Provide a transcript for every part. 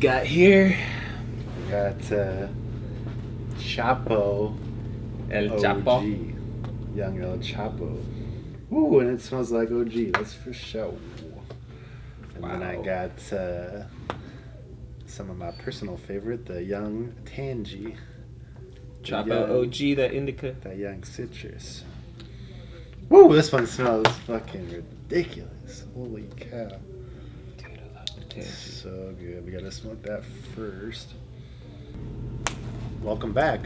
got here? We got uh, Chapo El OG. Chapo. Young El Chapo. Ooh, and it smells like OG. That's for sure. And then I got uh, some of my personal favorite, the Young Tangy. Chapo young- OG, that indica. That Young Citrus. Woo, this one smells fucking ridiculous. Holy cow. Dude, I love the tangy. So good. We gotta smoke that first. Welcome back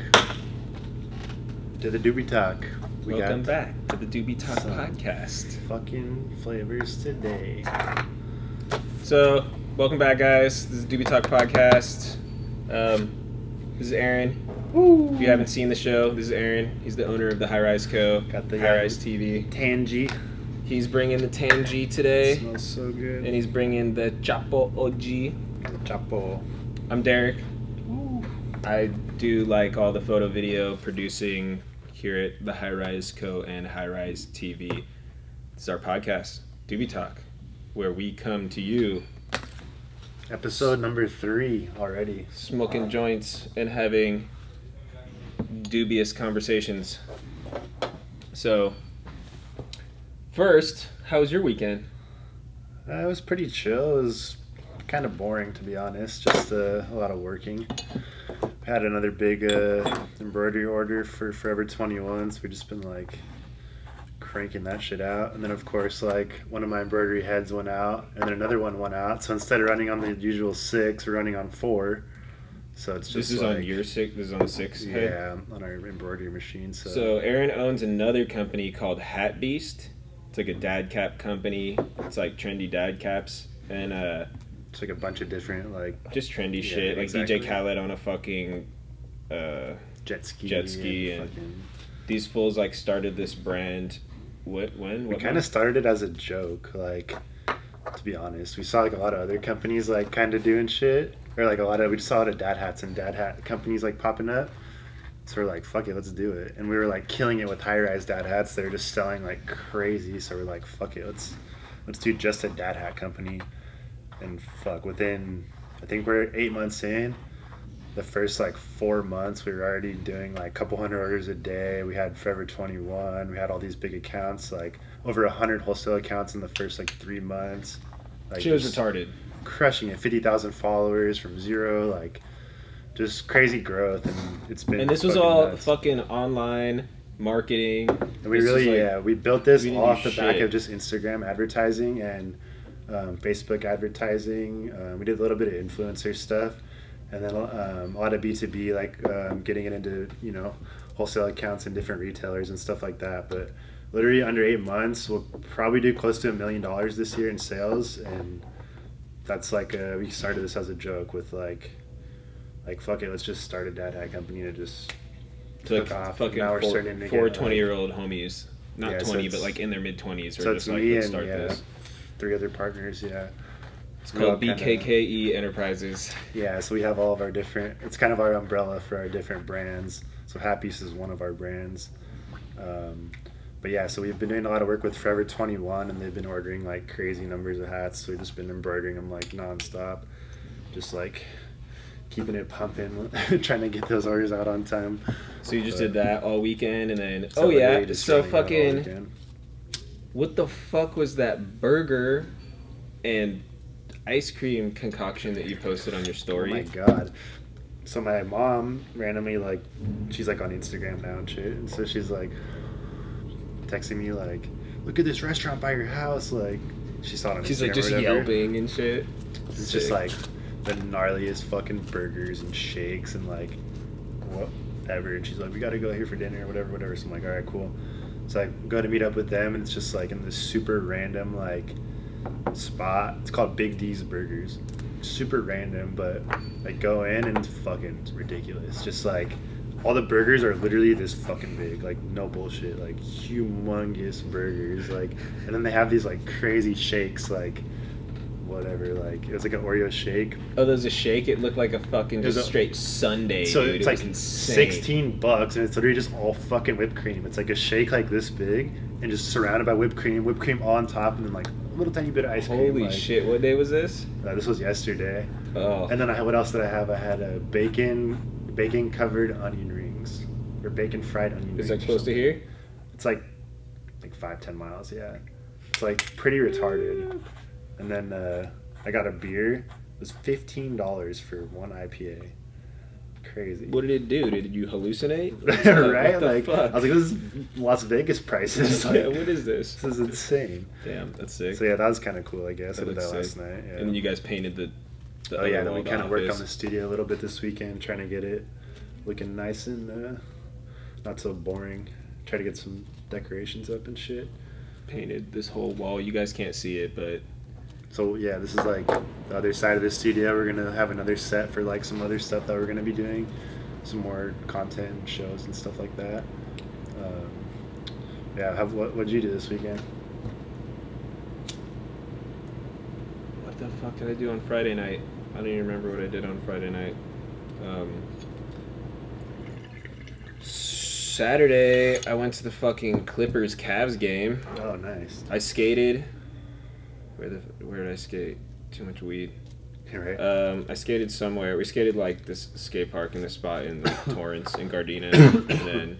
to the Doobie Talk. We Welcome back to the Doobie Talk podcast. fucking flavors today. So, welcome back, guys. This is Doobie Talk podcast. Um, this is Aaron. If you haven't seen the show, this is Aaron. He's the owner of the High Rise Co. Got the, High uh, Rise TV. Tangy. He's bringing the Tangy today, Smells so good. and he's bringing the Chapo OG. Chapo. I'm Derek. Ooh. I do like all the photo video producing here at the High Rise Co. and High Rise TV. This is our podcast, Doobie Talk, where we come to you Episode number three already. smoking joints and having dubious conversations. So, first, how was your weekend? Uh, it was pretty chill. It was kind of boring, to be honest. Just uh, a lot of working. Had another big uh, embroidery order for Forever 21, so we've just been like cranking that shit out. And then, of course, like one of my embroidery heads went out, and then another one went out. So instead of running on the usual six, we're running on four. So it's just This is like, on your six. This is on the six. head? yeah, on our embroidery machine. So, So Aaron owns another company called Hat Beast. It's like a dad cap company. It's like trendy dad caps and uh, it's like a bunch of different like just trendy Yeah, shit. Like. DJ Khaled on a fucking. Uh, jet ski. Jet ski and- fucking- these fools like started this brand. What when? We kind of started it as a joke, like to be honest. We saw like a lot of other companies like kind of doing shit, or like a lot of we just saw a lot of dad hats and dad hat companies like popping up. So we're like, fuck it, let's do it. And we were like killing it with high rise dad hats. They were just selling like crazy. So we're like, fuck it, let's let's do just a dad hat company. And fuck, within I think we're eight months in. The first like four months, we were already doing like a couple hundred orders a day. We had Forever 21. We had all these big accounts, like over a hundred wholesale accounts in the first like three months. Like Shit was retarded. crushing it. 50,000 followers from zero, like just crazy growth. And it's been. And this was fucking all nuts. fucking online marketing. And we This is really, like- yeah, we built this we didn't off do the back shit. of just Instagram advertising and um, Facebook advertising. Um, we did a little bit of influencer stuff, and then um, a lot of B two B, like um, getting it into you know wholesale accounts and different retailers and stuff like that. But literally under eight months, we'll probably do close to a million dollars this year in sales, and that's like uh we started this as a joke with like. Like fuck it, let's just start a dad hat company to just To like took off. fucking Now we're four, starting to four get, 20 year old homies. Not Yeah, so 20, but like in their mid 20s. so just like, me let's and, start yeah, this. three other partners. Yeah, It's called kinda- BKKE Enterprises. Yeah, so we have all of our different. It's kind of our umbrella for our different brands. So Happy's is one of our brands. Um, but yeah, so we've been doing a lot of work with Forever 21, and they've been ordering like crazy numbers of hats. So we've just been embroidering them like nonstop, just like keeping it pumping, trying to get those orders out on time. So you just But- did that all weekend, and then oh yeah, so running out all fucking what the fuck was that burger and ice cream concoction that you posted on your story? Oh my god. So my mom randomly like she's like on Instagram now and shit. And so she's like texting me like, Look at this restaurant by your house, like she saw it on She's like just yelping and shit. It's just like the gnarliest fucking burgers and shakes and like whatever. And she's like, We gotta go here for dinner or whatever, whatever. So I'm like, Alright, cool. So I go to meet up with them and it's just like in this super random like spot. It's called Big D's Burgers. Super random, but like go in and it's fucking ridiculous. Just like all the burgers are literally this fucking big, like no bullshit, like humongous burgers. Like, and then they have these like crazy shakes, like whatever. Like it was like an Oreo shake. Oh, there's a shake. It looked like a fucking just a- straight sundae, so dude. it's it like was insane. sixteen bucks, and it's literally just all fucking whipped cream. It's like a shake like this big, and just surrounded by whipped cream, whipped cream on top, and then like a little tiny bit of ice cream. Holy like- shit! What day was this? Uh, this was yesterday. Oh, And then I had what else did I have? I had a bacon bacon covered onion rings or bacon fried onion rings. is that close to here? It's like like five ten miles. Yeah, it's like pretty retarded. And then uh, I got a beer. It was fifteen dollars for one IPA. Crazy. What did it do? Did you hallucinate? right? What the like fuck? I was like, this is Las Vegas prices. Like, yeah, what is this? this is insane. Damn, that's sick. So yeah, that was kind of cool. I guess That I did that last night. Yeah. And then you guys painted the. the Oh yeah, then we kind of worked on the studio a little bit this weekend, trying to get it looking nice and uh, not so boring. Try to get some decorations up and shit. Painted this whole wall. You guys can't see it, but So yeah, this is like the other side of the studio. We're gonna have another set for like some other stuff that we're gonna be doing, some more content shows and stuff like that. Um, yeah, have, what what'd you do this weekend? what the fuck did I do on Friday night? I don't even remember what I did on Friday night. Um, Saturday, I went to the fucking Clippers Cavs game. Oh, nice. I skated. Where the where did I skate? Too much weed. right. Um, I skated somewhere. We skated like this skate park in this spot in like, Torrance in Gardena, and then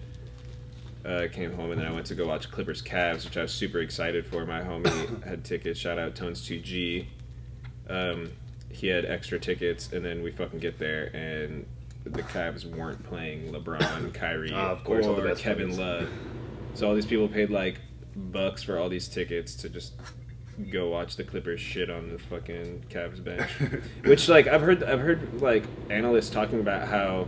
uh, came home and then I went to go watch Clippers Cavs, which I was super excited for. My homie had tickets. Shout out Tones 2G. Um, he had extra tickets, and then we fucking get there and the Cavs weren't playing LeBron, Kyrie, Ah, of course, or Kevin. Love. So all these people paid like bucks for all these tickets to just go watch the Clippers shit on the fucking Cavs bench. Which like I've heard I've heard like analysts talking about how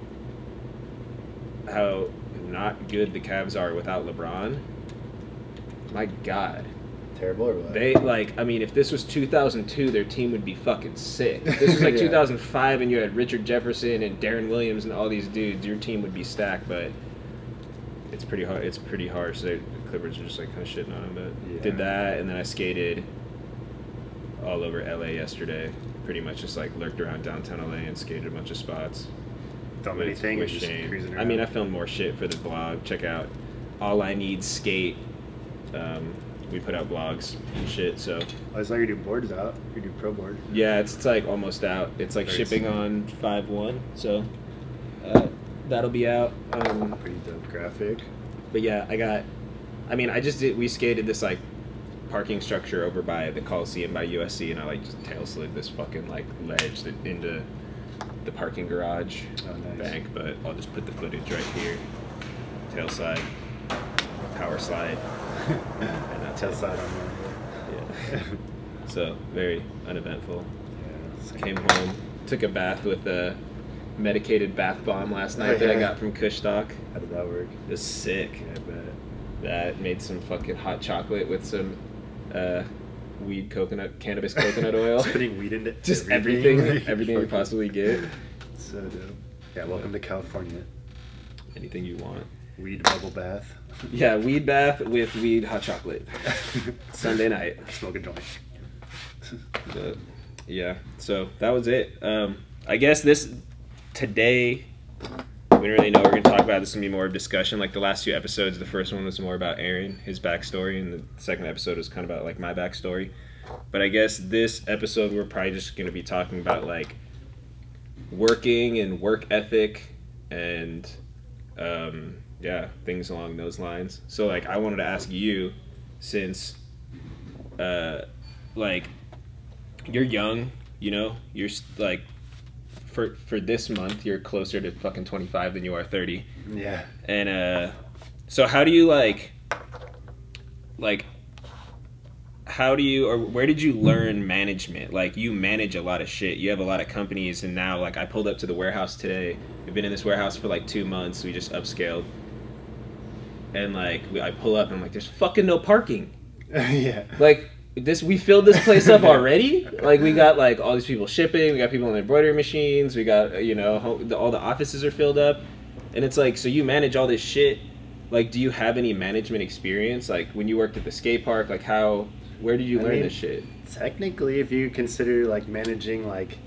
how not good the Cavs are without LeBron. My God, Terrible or what? they like I mean, if this was 2002, their team would be fucking sick. If this was like Yeah. 2005, and you had Richard Jefferson and Deron Williams and all these dudes, your team would be stacked. But it's pretty hard. It's pretty harsh. The Clippers are just like kind of shitting on them. But Yeah. did that, and then I skated all over LA yesterday. Pretty much just like lurked around downtown LA and skated a bunch of spots. Film with- anything? with just Shane. cruising I mean, I filmed more shit for the blog. Check out All I Need Skate. Um, we put out blogs and shit. So I saw you do boards out. You do pro board. yeah, it's, it's like almost out. It's like Very shipping soon. on five one. So uh, that'll be out. Um, Pretty dope graphic. but yeah, I got. I mean, I just did. We skated this like parking structure over by the Coliseum by USC, and I like just tail slid this fucking like ledge that into the parking garage Oh, nice. bank. But I'll just put the footage right here. Tail slide, power slide, and that's Tell it. side on that. Yeah. So very uneventful. Yeah, Came home, took a bath with a medicated bath bomb last night Oh, that I got from Kush Doc. How did that work? It was sick. I bet. That made some fucking hot chocolate with some uh, weed coconut, cannabis coconut oil. Just putting weed into Just everything, like, everything you possibly get. So dope. Yeah, welcome to California. Anything you want. Weed bubble bath. Yeah, weed bath with weed hot chocolate. Sunday night. Smoke a joint. But, yeah, so that was it. Um, I guess this today we don't really know. We're gonna talk about this. is Gonna be more of discussion. Like the last two episodes, the first one was more about Aaron, his backstory, and the second episode was kind of about like my backstory. But I guess this episode we're probably just gonna be talking about like working and work ethic and um, yeah, things along those lines. So like I wanted to ask you, since uh, like you're young, you know, you're like for for this month you're closer to fucking 25 than you are 30. Yeah. And uh so how do you like like how do you or where did you learn management? Like you manage a lot of shit. You have a lot of companies and now like I pulled up to the warehouse today. We've been in this warehouse for like 2 months. We just upscaled. And like we, I pull up and I'm like there's fucking no parking. yeah. Like this, we filled this place up already. Like we got like all these people shipping. We got people on the embroidery machines. We got you know ho- the, all the offices are filled up, and it's like so you manage all this shit. Like, do you have any management experience? Like when you worked at the skate park, like how Where did you I learn mean- this shit? Technically, if you consider like managing like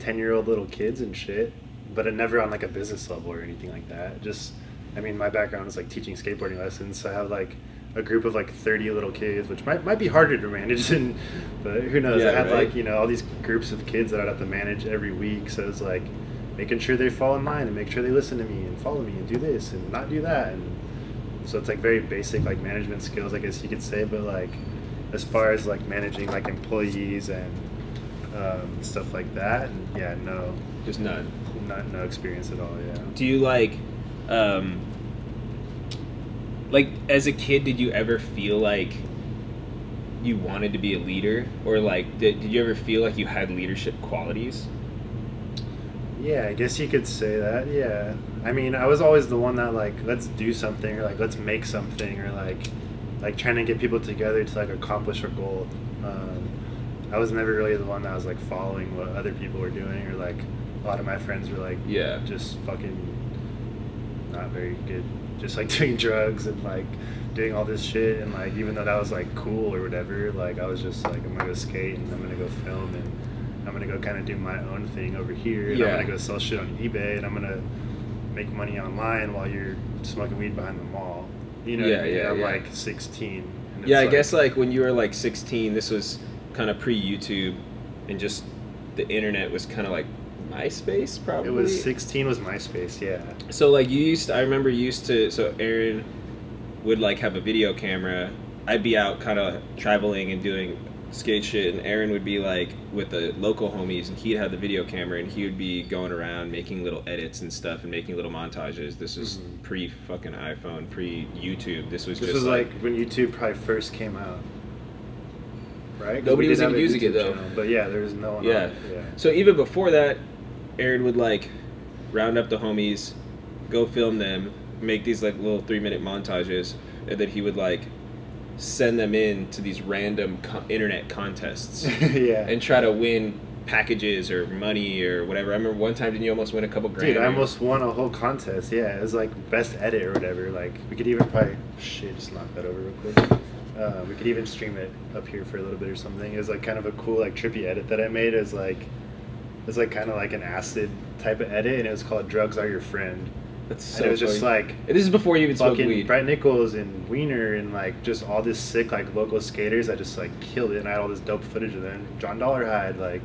ten year old little kids and shit, but it never on like a business level or anything like that. Just, I mean, my background is like teaching skateboarding lessons, so I have like a group of like thirty little kids, which might might be harder to manage, and but who knows? Yeah, I had right. like you know all these groups of kids that I'd have to manage every week, so it's like making sure they fall in line and make sure they listen to me and follow me and do this and not do that and so it's like very basic like management skills i guess you could say but like as far as like managing like employees and um, stuff like that yeah no Just none. not no experience at all yeah Do you like, um, like as a kid, did you ever feel like you wanted to be a leader, or like did, did you ever feel like you had leadership qualities? yeah i guess you could say that yeah i mean i was always the one that like let's do something or like let's make something or like like trying to get people together to like accomplish a goal um, i was never really the one that was like following what other people were doing or like a lot of my friends were like Yeah. just fucking not very good just like doing drugs and like doing all this shit and like even though that was like cool or whatever like i was just like i'm gonna go skate and i'm gonna go film and i'm gonna go kind of do my own thing over here and Yeah. i'm gonna go sell shit on ebay and i'm gonna make money online while you're smoking weed behind the mall you know Yeah, I mean? yeah, i'm yeah. like 16 and Yeah, I it's guess like when you were like 16, this was kind of pre YouTube, and just the internet was kind of like MySpace, probably. it was 16 was myspace yeah So like you used, I remember you used to. So Aaron would like have a video camera. I'd be out kind of traveling and doing skate shit, and Aaron would be like with the local homies, and he'd have the video camera, and he would be going around making little edits and stuff, and making little montages. This was Mhm. pre fucking iPhone, pre YouTube. This was this just was like, like when youtube probably first came out Right? Nobody was even using it, though. channel, but yeah there was no one Yeah. yeah So even before that, Aaron would like round up the homies, go film them, make these like little three minute montages, and then he would like send them in to these random co- internet contests yeah. and try to win packages or money or whatever. I remember one time didn't you almost win a couple grand? Dude, I almost won a whole contest. Yeah, it was like best edit or whatever. Like we could even probably shit, just knock that over real quick. Uh, we could even stream it up here for a little bit or something. It was like kind of a cool like trippy edit that I made. Was like it was like kind of like an acid type of edit, and it was called "Drugs Are Your Friend." That's so. and it was just like this is before you even smoked fucking weed. Brett Nichols and Wiener and like just all this sick like local skaters. I just like killed it, and I had all this dope footage of them. John Dollarhide, like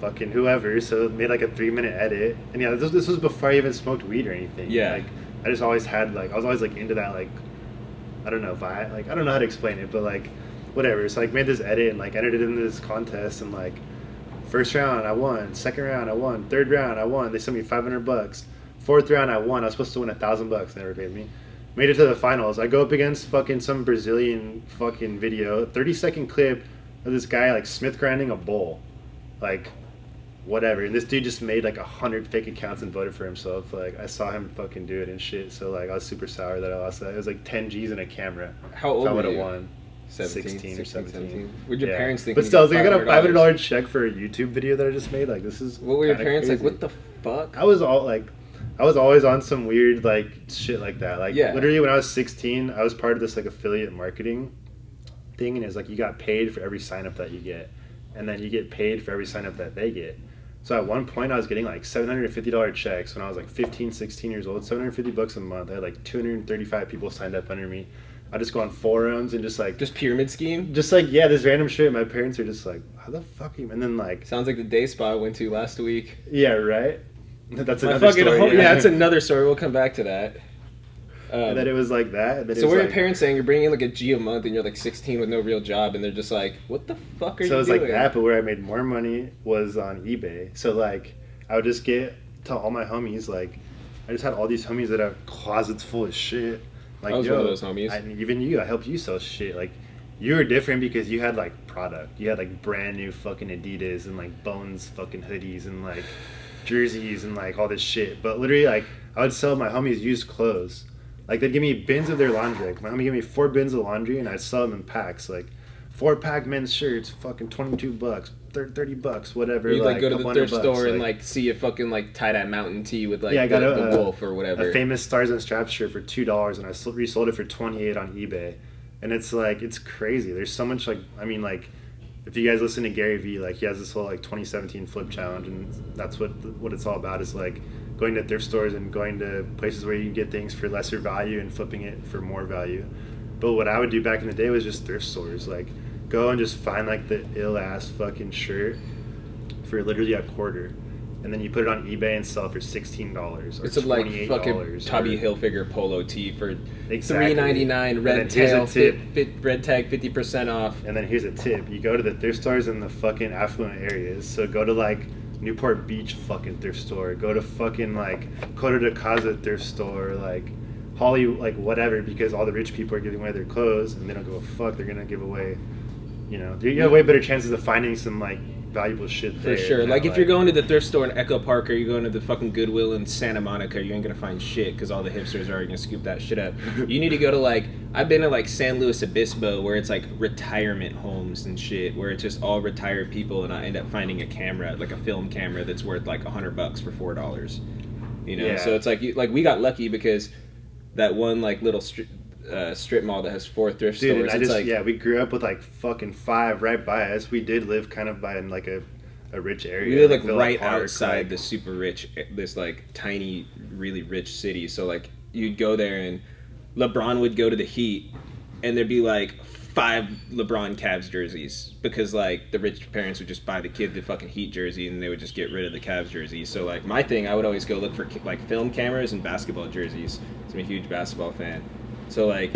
fucking whoever. So it made like a three minute edit, and yeah, this, this was before I even smoked weed or anything. Yeah. like I just always had like I was always like into that like I don't know vibe. Like I don't know how to explain it, but like whatever. So like made this edit and like entered it into this contest and like first round I won, second round I won, third round I won. They sent me five hundred bucks. Fourth round I won. I was supposed to win a thousand bucks. Never paid me. Made it to the finals. I go up against fucking some Brazilian fucking video, thirty second clip of this guy like Smith grinding a bowl, like whatever. And this dude just made like a hundred fake accounts and voted for himself. Like I saw him fucking do it and shit. So like I was super sour that I lost that. It was like ten G's and a camera. How old if I would have won. 17, 16 or 17. 17. Would your Yeah. parents think? But still, I was got like, I got a five hundred $500? check for a YouTube video that I just made. Like this is. What were your kinda parents like? What the fuck? I was all like, I was always on some weird like shit like that. Like Yeah. literally when I was 16, I was part of this like affiliate marketing thing, and it's like you got paid for every sign up that you get, and then you get paid for every sign up that they get. So at one point, I was getting like seven hundred and fifty dollar checks when I was like 15, 16 years old. Seven hundred fifty bucks a month. I had like two hundred and thirty five people signed up under me. I just go on forums and just like Just pyramid scheme. just like yeah, this random shit. My parents are just like, how the fuck are you? And then like Sounds like the day spa I went to last week. yeah, right. That's My another fucking story. whole- yeah, that's another story. We'll come back to that. Um, and then it was like that. So are like, your parents saying? You're bringing in like a G a month, and you're like 16 with no real job, and they're just like, "What the fuck are So you it was doing?" like that, but where I made more money was on eBay. So like I would just get to all my homies like I just had all these homies that have closets full of shit. Like I was yo, one of those homies. I, even you, I helped you sell shit. Like you were different because you had like product. You had like brand new fucking Adidas and like Bones fucking hoodies and like jerseys and like all this shit. But literally like I would sell my homies used clothes. Like they'd give me bins of their laundry. Like, my homie gave me four bins of laundry and I'd sell them in packs. Like four pack men's shirts, fucking twenty two bucks, thir- thirty bucks, whatever. You'd like, go to the thrift bucks, store and like see a fucking like tie dye mountain tee with like Yeah, I the, got a- the wolf or whatever. a famous Stars and Straps shirt for two dollars, and I resold it for twenty eight on eBay. and it's like it's crazy. There's so much like I mean like if you guys listen to Gary Vee, like he has this whole like 2017 flip challenge, and that's what what it's all about is like going to thrift stores and going to places where you can get things for lesser value and flipping it for more value. But what I would do back in the day was just thrift stores, like go and just find like the ill ass fucking shirt for literally a quarter. And then you put it on eBay and sell it for sixteen dollars. It's a like fucking Tommy Hilfiger polo tee for Exactly. three ninety nine. Red then here's a tail, fit, tip. fit, red tag fifty percent off. And then here's a tip: you go to the thrift stores in the fucking affluent areas. So go to like Newport Beach fucking thrift store. Go to fucking like Coto de Caza thrift store. Like Holly, like whatever, because all the rich people are giving away their clothes and they don't give a fuck. They're gonna give away, you know, you have way better chances of finding some like valuable shit For there. sure. Like if you're going to the thrift store in Echo Park or you're going to the fucking Goodwill in Santa Monica, you ain't gonna find shit because all the hipsters are already gonna scoop that shit up. you need to go to like I've been to like San Luis Obispo where it's like retirement homes and shit where it's just all retired people and I end up finding a camera like a film camera that's worth like a hundred bucks for four dollars. You know, Yeah. so it's like you, like we got lucky because that one like little strip uh, strip mall that has four thrift Dude, stores. I just like yeah, we grew up with like fucking five right by us. We did live kind of by in like a, a rich area. We live like right Park, outside like- the super rich, this like tiny, really rich city. So like you'd go there and LeBron would go to the Heat, and there'd be like five LeBron Cavs jerseys because like the rich parents would just buy the kid the fucking Heat jersey and they would just get rid of the Cavs jersey. So like my thing, I would always go look for like film cameras and basketball jerseys. I'm a huge basketball fan. So like.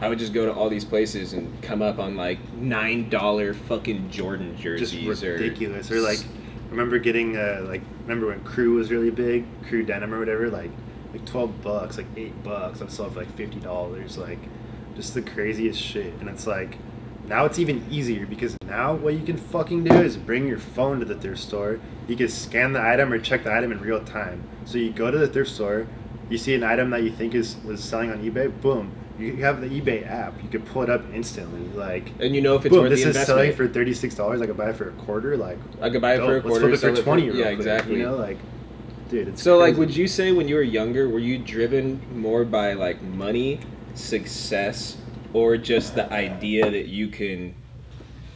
I would just go to all these places and come up on like nine dollar fucking Jordan just jerseys ridiculous. Or, like, I remember getting uh, like remember when Crew was really big, Crew denim or whatever, like like twelve bucks, like eight bucks. I'd sell for like fifty dollars, like just the craziest shit. And it's like now it's even easier because now what you can fucking do is bring your phone to the thrift store. You can scan the item or check the item in real time. So you go to the thrift store, you see an item that you think is was selling on eBay, boom. You have the eBay app. You can pull it up instantly. Like and you know if it's Boom, worth this the is selling for thirty six dollars. I could buy it for a quarter. Like I could buy it for a quarter. Let's flip it for twenty. real Yeah, quick, exactly. You know, like, dude, it's so, like, would you say when you were younger, were you driven more by like money, success, or just the idea that you can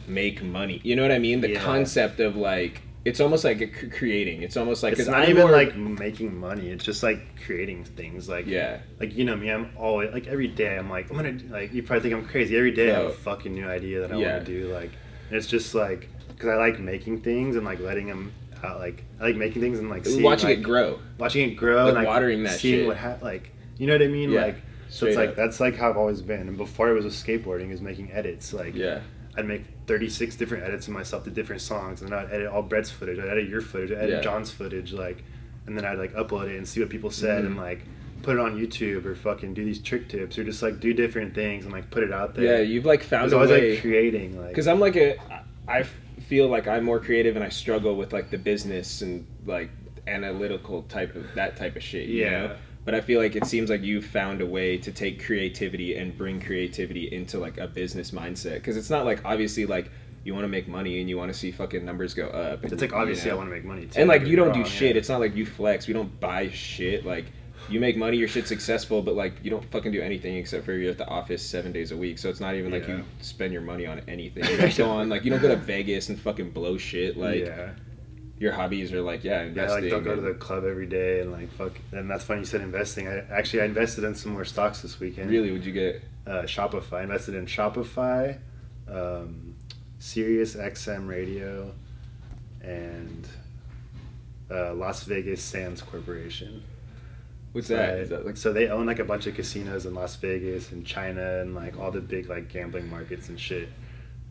make money? You know what I mean? The Yeah. concept of like it's almost like creating. It's almost like it's not even more- like making money. It's just like creating things. Like yeah. like you know me. I'm always like every day. I'm like I'm gonna like you probably think I'm crazy. Every day I have a fucking new idea that I Yeah. want to do. Like it's just like because I like making things and like letting them out. Uh, like I like making things and like seeing, watching like, it grow. watching it grow Like and like watering that seeing shit. what ha- like you know what I mean. Yeah, Like so straight it's like up. that's like how I've always been. And before it was with skateboarding, is making edits. Like Yeah. I'd make 36 different edits of myself to different songs, and I'd edit all Brett's footage, I'd edit your footage, I'd edit Yeah. John's footage, like, and then I'd like upload it and see what people said, Mhm. and like put it on YouTube or fucking do these trick tips or just like do different things and like put it out there. Yeah, you've like found was a always way. like creating, like, because I'm like a, I feel like I'm more creative and I struggle with like the business and like analytical type of that type of shit. You Yeah. know? But I feel like it seems like you've found a way to take creativity and bring creativity into like a business mindset. Because it's not like obviously like you want to make money and you want to see fucking numbers go up. And, it's like you obviously know? I want to make money too. and like you don't do oh, shit. yeah. It's not like you flex. We don't buy shit. Like you make money, your shit's successful, but like you don't fucking do anything except for you're at the office seven days a week. So it's not even like Yeah. you spend your money on anything. You don't go on like you don't go to Vegas and fucking blow shit. Like yeah. Your hobbies are like yeah, Yeah, investing. like they'll go to the club every day and like fuck. And that's funny you said investing. I actually I invested in some more stocks this weekend. Really, would you get? uh, Shopify. I invested in Shopify, um, Sirius XM Radio, and uh, Las Vegas Sands Corporation. What's that? Is that like so they own like a bunch of casinos in Las Vegas and China and like all the big like gambling markets and shit,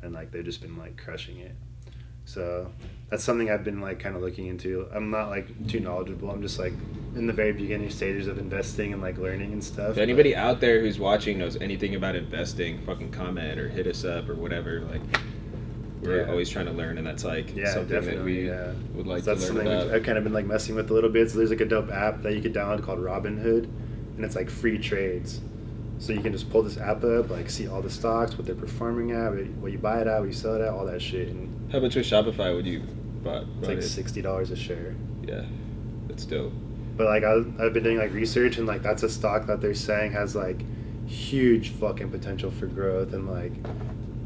and like they've just been like crushing it. So that's something I've been like kind of looking into. I'm not like too knowledgeable. I'm just like in the very beginning stages of investing and like learning and stuff. If but- anybody out there who's watching knows anything about investing, fucking comment or hit us up or whatever. Like, we're Yeah. always trying to learn, and that's like Yeah, something that we yeah. would like So that's to learn something I've kind of been like messing with a little bit. So there's like a dope app that you could download called Robinhood, and it's like free trades. So you can just pull this app up, like see all the stocks, what they're performing at, what you buy it at, what you sell it at, all that shit, and How much with Shopify would you buy? it's like sixty dollars a share. Yeah, that's dope. But like I, I've been doing like research, and like that's a stock that they're saying has like huge fucking potential for growth and like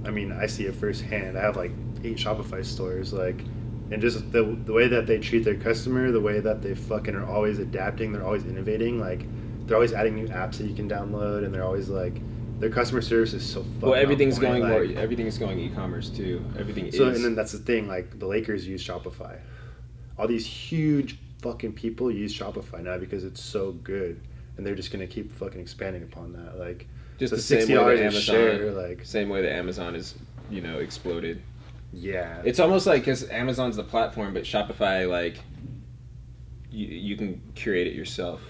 I mean, I see it firsthand. I have like eight Shopify stores, like, and just the the way that they treat their customer, the way that they fucking are always adapting, they're always innovating. Like, they're always adding new apps that you can download, and they're always like, their customer service is so. Fucking Well, everything's going like- more. Everything's going e-commerce too. Everything So is. and then that's the thing. Like the Lakers use Shopify. All these huge fucking people use Shopify now because it's so good, and they're just gonna keep fucking expanding upon that. Like just so the same way $60 that Amazon, share, like- same way that Amazon is, you know, exploded. yeah, It's almost like because Amazon's the platform, but Shopify, like, you, you can curate it yourself.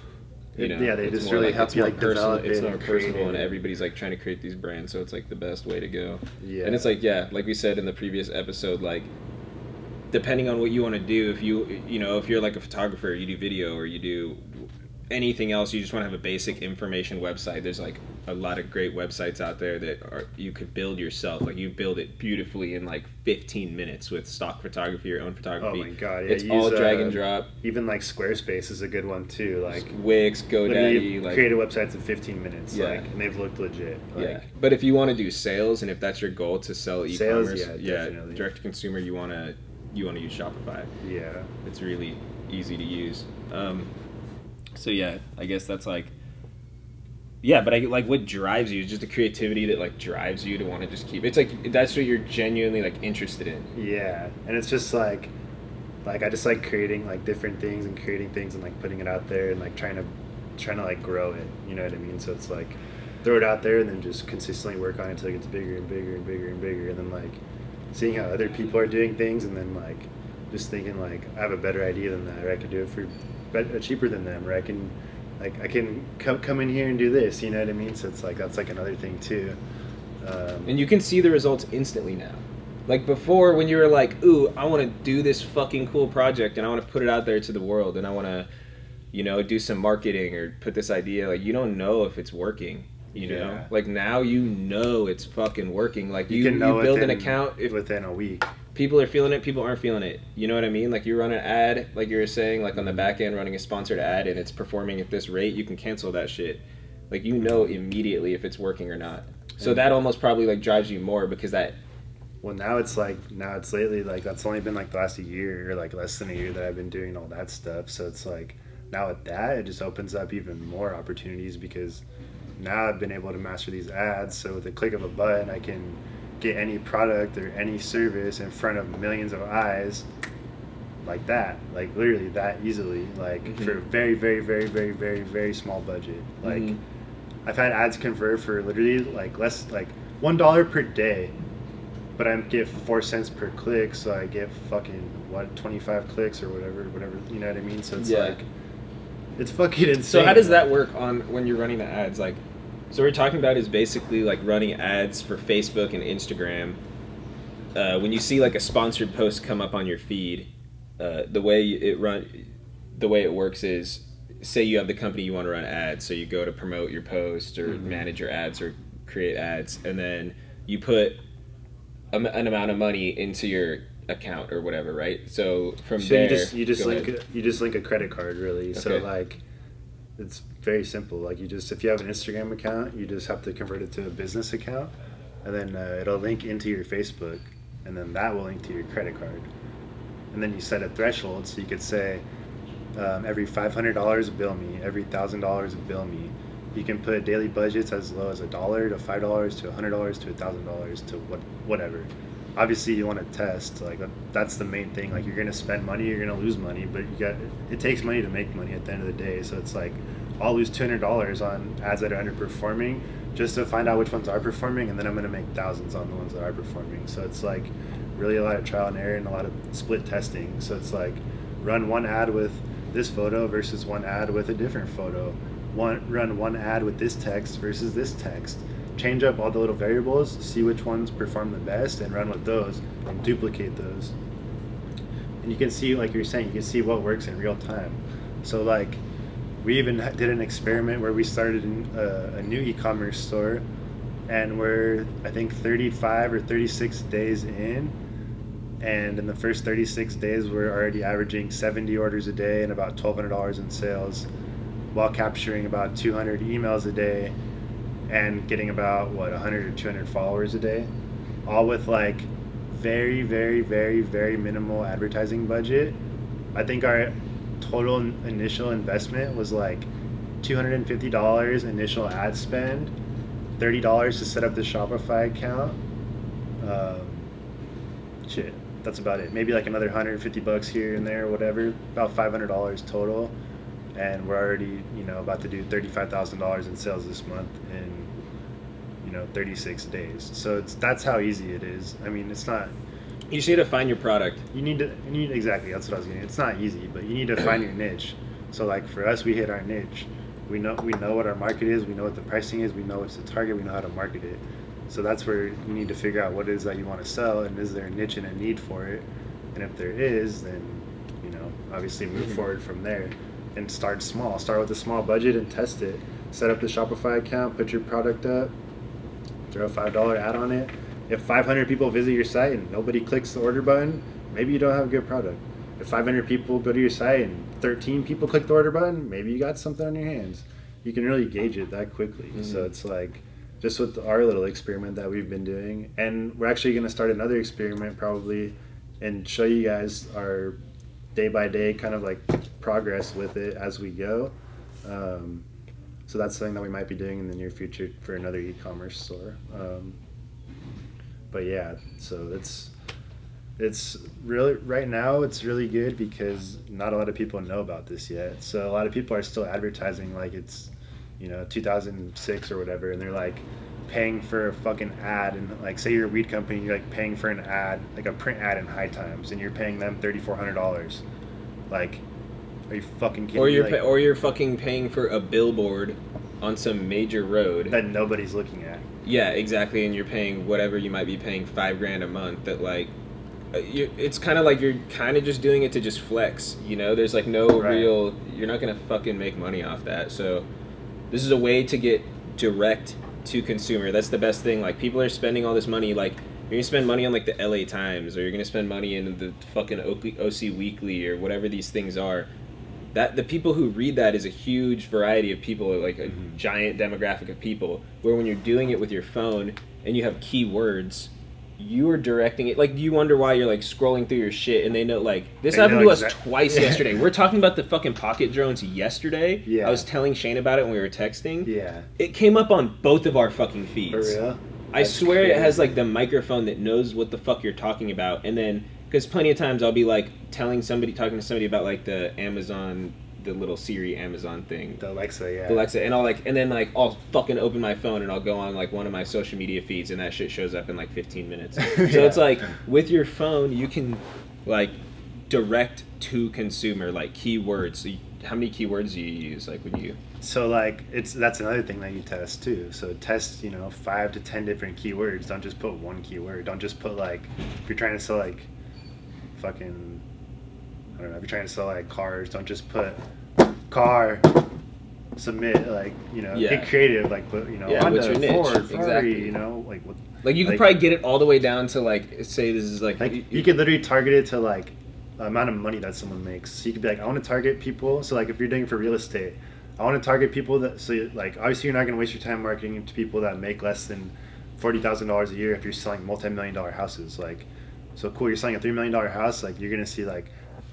You know, yeah, they just really like, help it's more like, personal. develop It's more personal, and everybody's like trying to create these brands, so it's like the best way to go. yeah, And it's like, yeah, like we said in the previous episode, like depending on what you want to do, if you you know, if you're like a photographer, you do video or you do anything else, you just want to have a basic information website. There's like a lot of great websites out there that are you could build yourself. Like you build it beautifully in like 15 minutes with stock photography, your own photography. oh my god, yeah, it's use, all drag uh, and drop. Even like Squarespace is a good one too. Like Wix, GoDaddy, like created websites in 15 minutes. Yeah. Like and they've looked legit. Like, yeah, but if you want to do sales and if that's your goal to sell e-commerce, yeah, definitely. direct to consumer, you want to you want to use Shopify. yeah. It's really easy to use. Um, so yeah, I guess that's like, yeah, but I like what drives you is just the creativity that like drives you to want to just keep. It's like that's what you're genuinely like interested in. Yeah, and it's just like, like I just like creating like different things and creating things and like putting it out there and like trying to, trying to like grow it. You know what I mean? So it's like, throw it out there and then just consistently work on it until it gets bigger and bigger and bigger and bigger. And then like, seeing how other people are doing things and then like, just thinking like I have a better idea than that, or I could do it for, bet- uh, cheaper than them, or I can, like I can come come in here and do this. You know what I mean? So it's like that's like another thing too. Um, And you can see the results instantly now. Like before, when you were like, "Ooh, I want to do this fucking cool project and I want to put it out there to the world and I want to, you know, do some marketing or put this idea." Like you don't know if it's working. You know, Yeah. like now you know it's fucking working. Like you, you you, can know build an account if within a week. People are feeling it, people aren't feeling it. You know what I mean? Like you run an ad, like you were saying, like on the back end, running a sponsored ad, and it's performing at this rate, you can cancel that shit. Like you know immediately if it's working or not. So that almost probably like drives you more because that Well, now it's like now it's lately like that's only been like the last year or like less than a year that I've been doing all that stuff. So it's like now with that, it just opens up even more opportunities because now I've been able to master these ads. So with the click of a button, I can get any product or any service in front of millions of eyes like that, like literally that easily, like Mhm. for a very, very, very, very, very, very small budget. Like Mhm. I've had ads convert for literally like less like one dollar per day, but I get four cents per click, so I get fucking what twenty five clicks or whatever, whatever. You know what I mean? So it's Yeah. like it's fucking insane. So how does that work on when you're running the ads? Like, so what we're talking about is basically like running ads for Facebook and Instagram. Uh, when you see like a sponsored post come up on your feed, uh, the way it run, the way it works is, say you have the company you want to run ads, so you go to promote your post or Mhm. manage your ads or create ads, and then you put a an amount of money into your account or whatever, right? So from So there, you just you just link ahead. you just link a credit card really. So like it's very simple. Like you just if you have an Instagram account, you just have to convert it to a business account, and then uh, it'll link into your Facebook, and then that will link to your credit card, and then you set a threshold. So you could say um, every five hundred dollars bill me, every thousand dollars bill me. You can put daily budgets as low as a dollar to five dollars to a hundred dollars to a thousand dollars to what whatever obviously you want to test like uh, that's the main thing like you're gonna spend money you're gonna lose money but you got it takes money to make money at the end of the day so it's like i'll lose $200 on ads that are underperforming just to find out which ones are performing and then i'm gonna make thousands on the ones that are performing. So it's like really a lot of trial and error and a lot of split testing. So it's like run one ad with this photo versus one ad with a different photo. One run one ad with this text versus this text change up all the little variables, see which ones perform the best, and run with those and duplicate those. And you can see, like you're saying, you can see what works in real time. So, like, we even did an experiment where we started uh, a new e-commerce store, and we're I think 35 or 36 days in, and in the first 36 days we're already averaging 70 orders a day and about $1,200 in sales, while capturing about 200 emails a day and getting about what 100 or 200 followers a day, all with like very, very, very, very minimal advertising budget. I think our total initial investment was like $250 initial ad spend, $30 to set up the Shopify account. Um, shit, that's about it. Maybe like another 150 bucks here and there, whatever. About $500 total, and we're already, you know, about to do $35,000 in sales this month in, you know, 36 days. So it's that's how easy it is. I mean, it's not. You just need to find your product. You need to. You need exactly. That's what I was getting. It's not easy, but you need to find your niche. So like for us, we hit our niche. We know we know what our market is. We know what the pricing is. We know what's the target. We know how to market it. So that's where you need to figure out what it is that you want to sell and is there a niche and a need for it. And if there is, then you know obviously move Mhm. forward from there and start small. Start with a small budget and test it. Set up the Shopify account. Put your product up. Throw a five dollar ad on it. If 500 people visit your site and nobody clicks the order button, maybe you don't have a good product. If 500 people go to your site and 13 people click the order button, maybe you got something on your hands. You can really gauge it that quickly. So Mhm. it's like just with our little experiment that we've been doing, and we're actually going to start another experiment probably and show you guys our day by day kind of like progress with it as we go. Um, so that's something that we might be doing in the near future for another e-commerce store. Um, but yeah, so it's it's really right now it's really good because not a lot of people know about this yet. So a lot of people are still advertising like it's you know 2006 or whatever, and they're like paying for a fucking ad and like say you're a weed company, you're like paying for an ad like a print ad in High Times, and you're paying them thirty four hundred dollars. Like, are you fucking kidding Or you're Like, pa- or you're fucking paying for a billboard on some major road. that nobody's looking at. Yeah, exactly. And you're paying whatever you might be paying five grand a month. That like, uh, you, it's kind of like you're kind of just doing it to just flex. You know, there's like no Right. real. You're not gonna fucking make money off that. So, this is a way to get direct to consumer. That's the best thing. Like people are spending all this money. Like you're gonna spend money on like the LA Times, or you're gonna spend money in the fucking OC Weekly, or whatever these things are. That the people who read that is a huge variety of people, like a Mhm. giant demographic of people. Where when you're doing it with your phone and you have keywords, you are directing it. Like you wonder why you're like scrolling through your shit, and they know like this They happened to us twice Yeah. yesterday. We're talking about the fucking pocket drones yesterday. Yeah. I was telling Shane about it when we were texting. Yeah. It came up on both of our fucking For feeds. real? I That's swear it has like the microphone that knows what the fuck you're talking about, and then because plenty of times I'll be like telling somebody, talking to somebody about like the Amazon, the little Siri Amazon thing, the Alexa. Yeah. the Alexa, and I'll like, and then like I'll fucking open my phone and I'll go on like one of my social media feeds, and that shit shows up in like 15 minutes. So Yeah. it's like with your phone, you can like direct to consumer like keywords. So you, how many keywords do you use like when you? So like it's that's another thing that you test too. So test you know five to ten different keywords. Don't just put one keyword. Don't just put like if you're trying to sell like fucking I don't know if you're trying to sell like cars. Don't just put car. Submit like you know Yeah. get creative like put you know Yeah, what's Honda, your niche? Ford, Ferrari, Exactly. you know like what Like you could Like- probably get it all the way down to like say this is like, Like you- you could literally target it to like the amount of money that someone makes. So you could be like, I want to target people. So like if you're doing it for real estate, I want to target people that so you- like obviously you're not going to waste your time marketing to people that make less than forty thousand dollars a year if you're selling multi-million dollar houses. Like, so cool, you're selling a three million dollar house. Like you're gonna see like,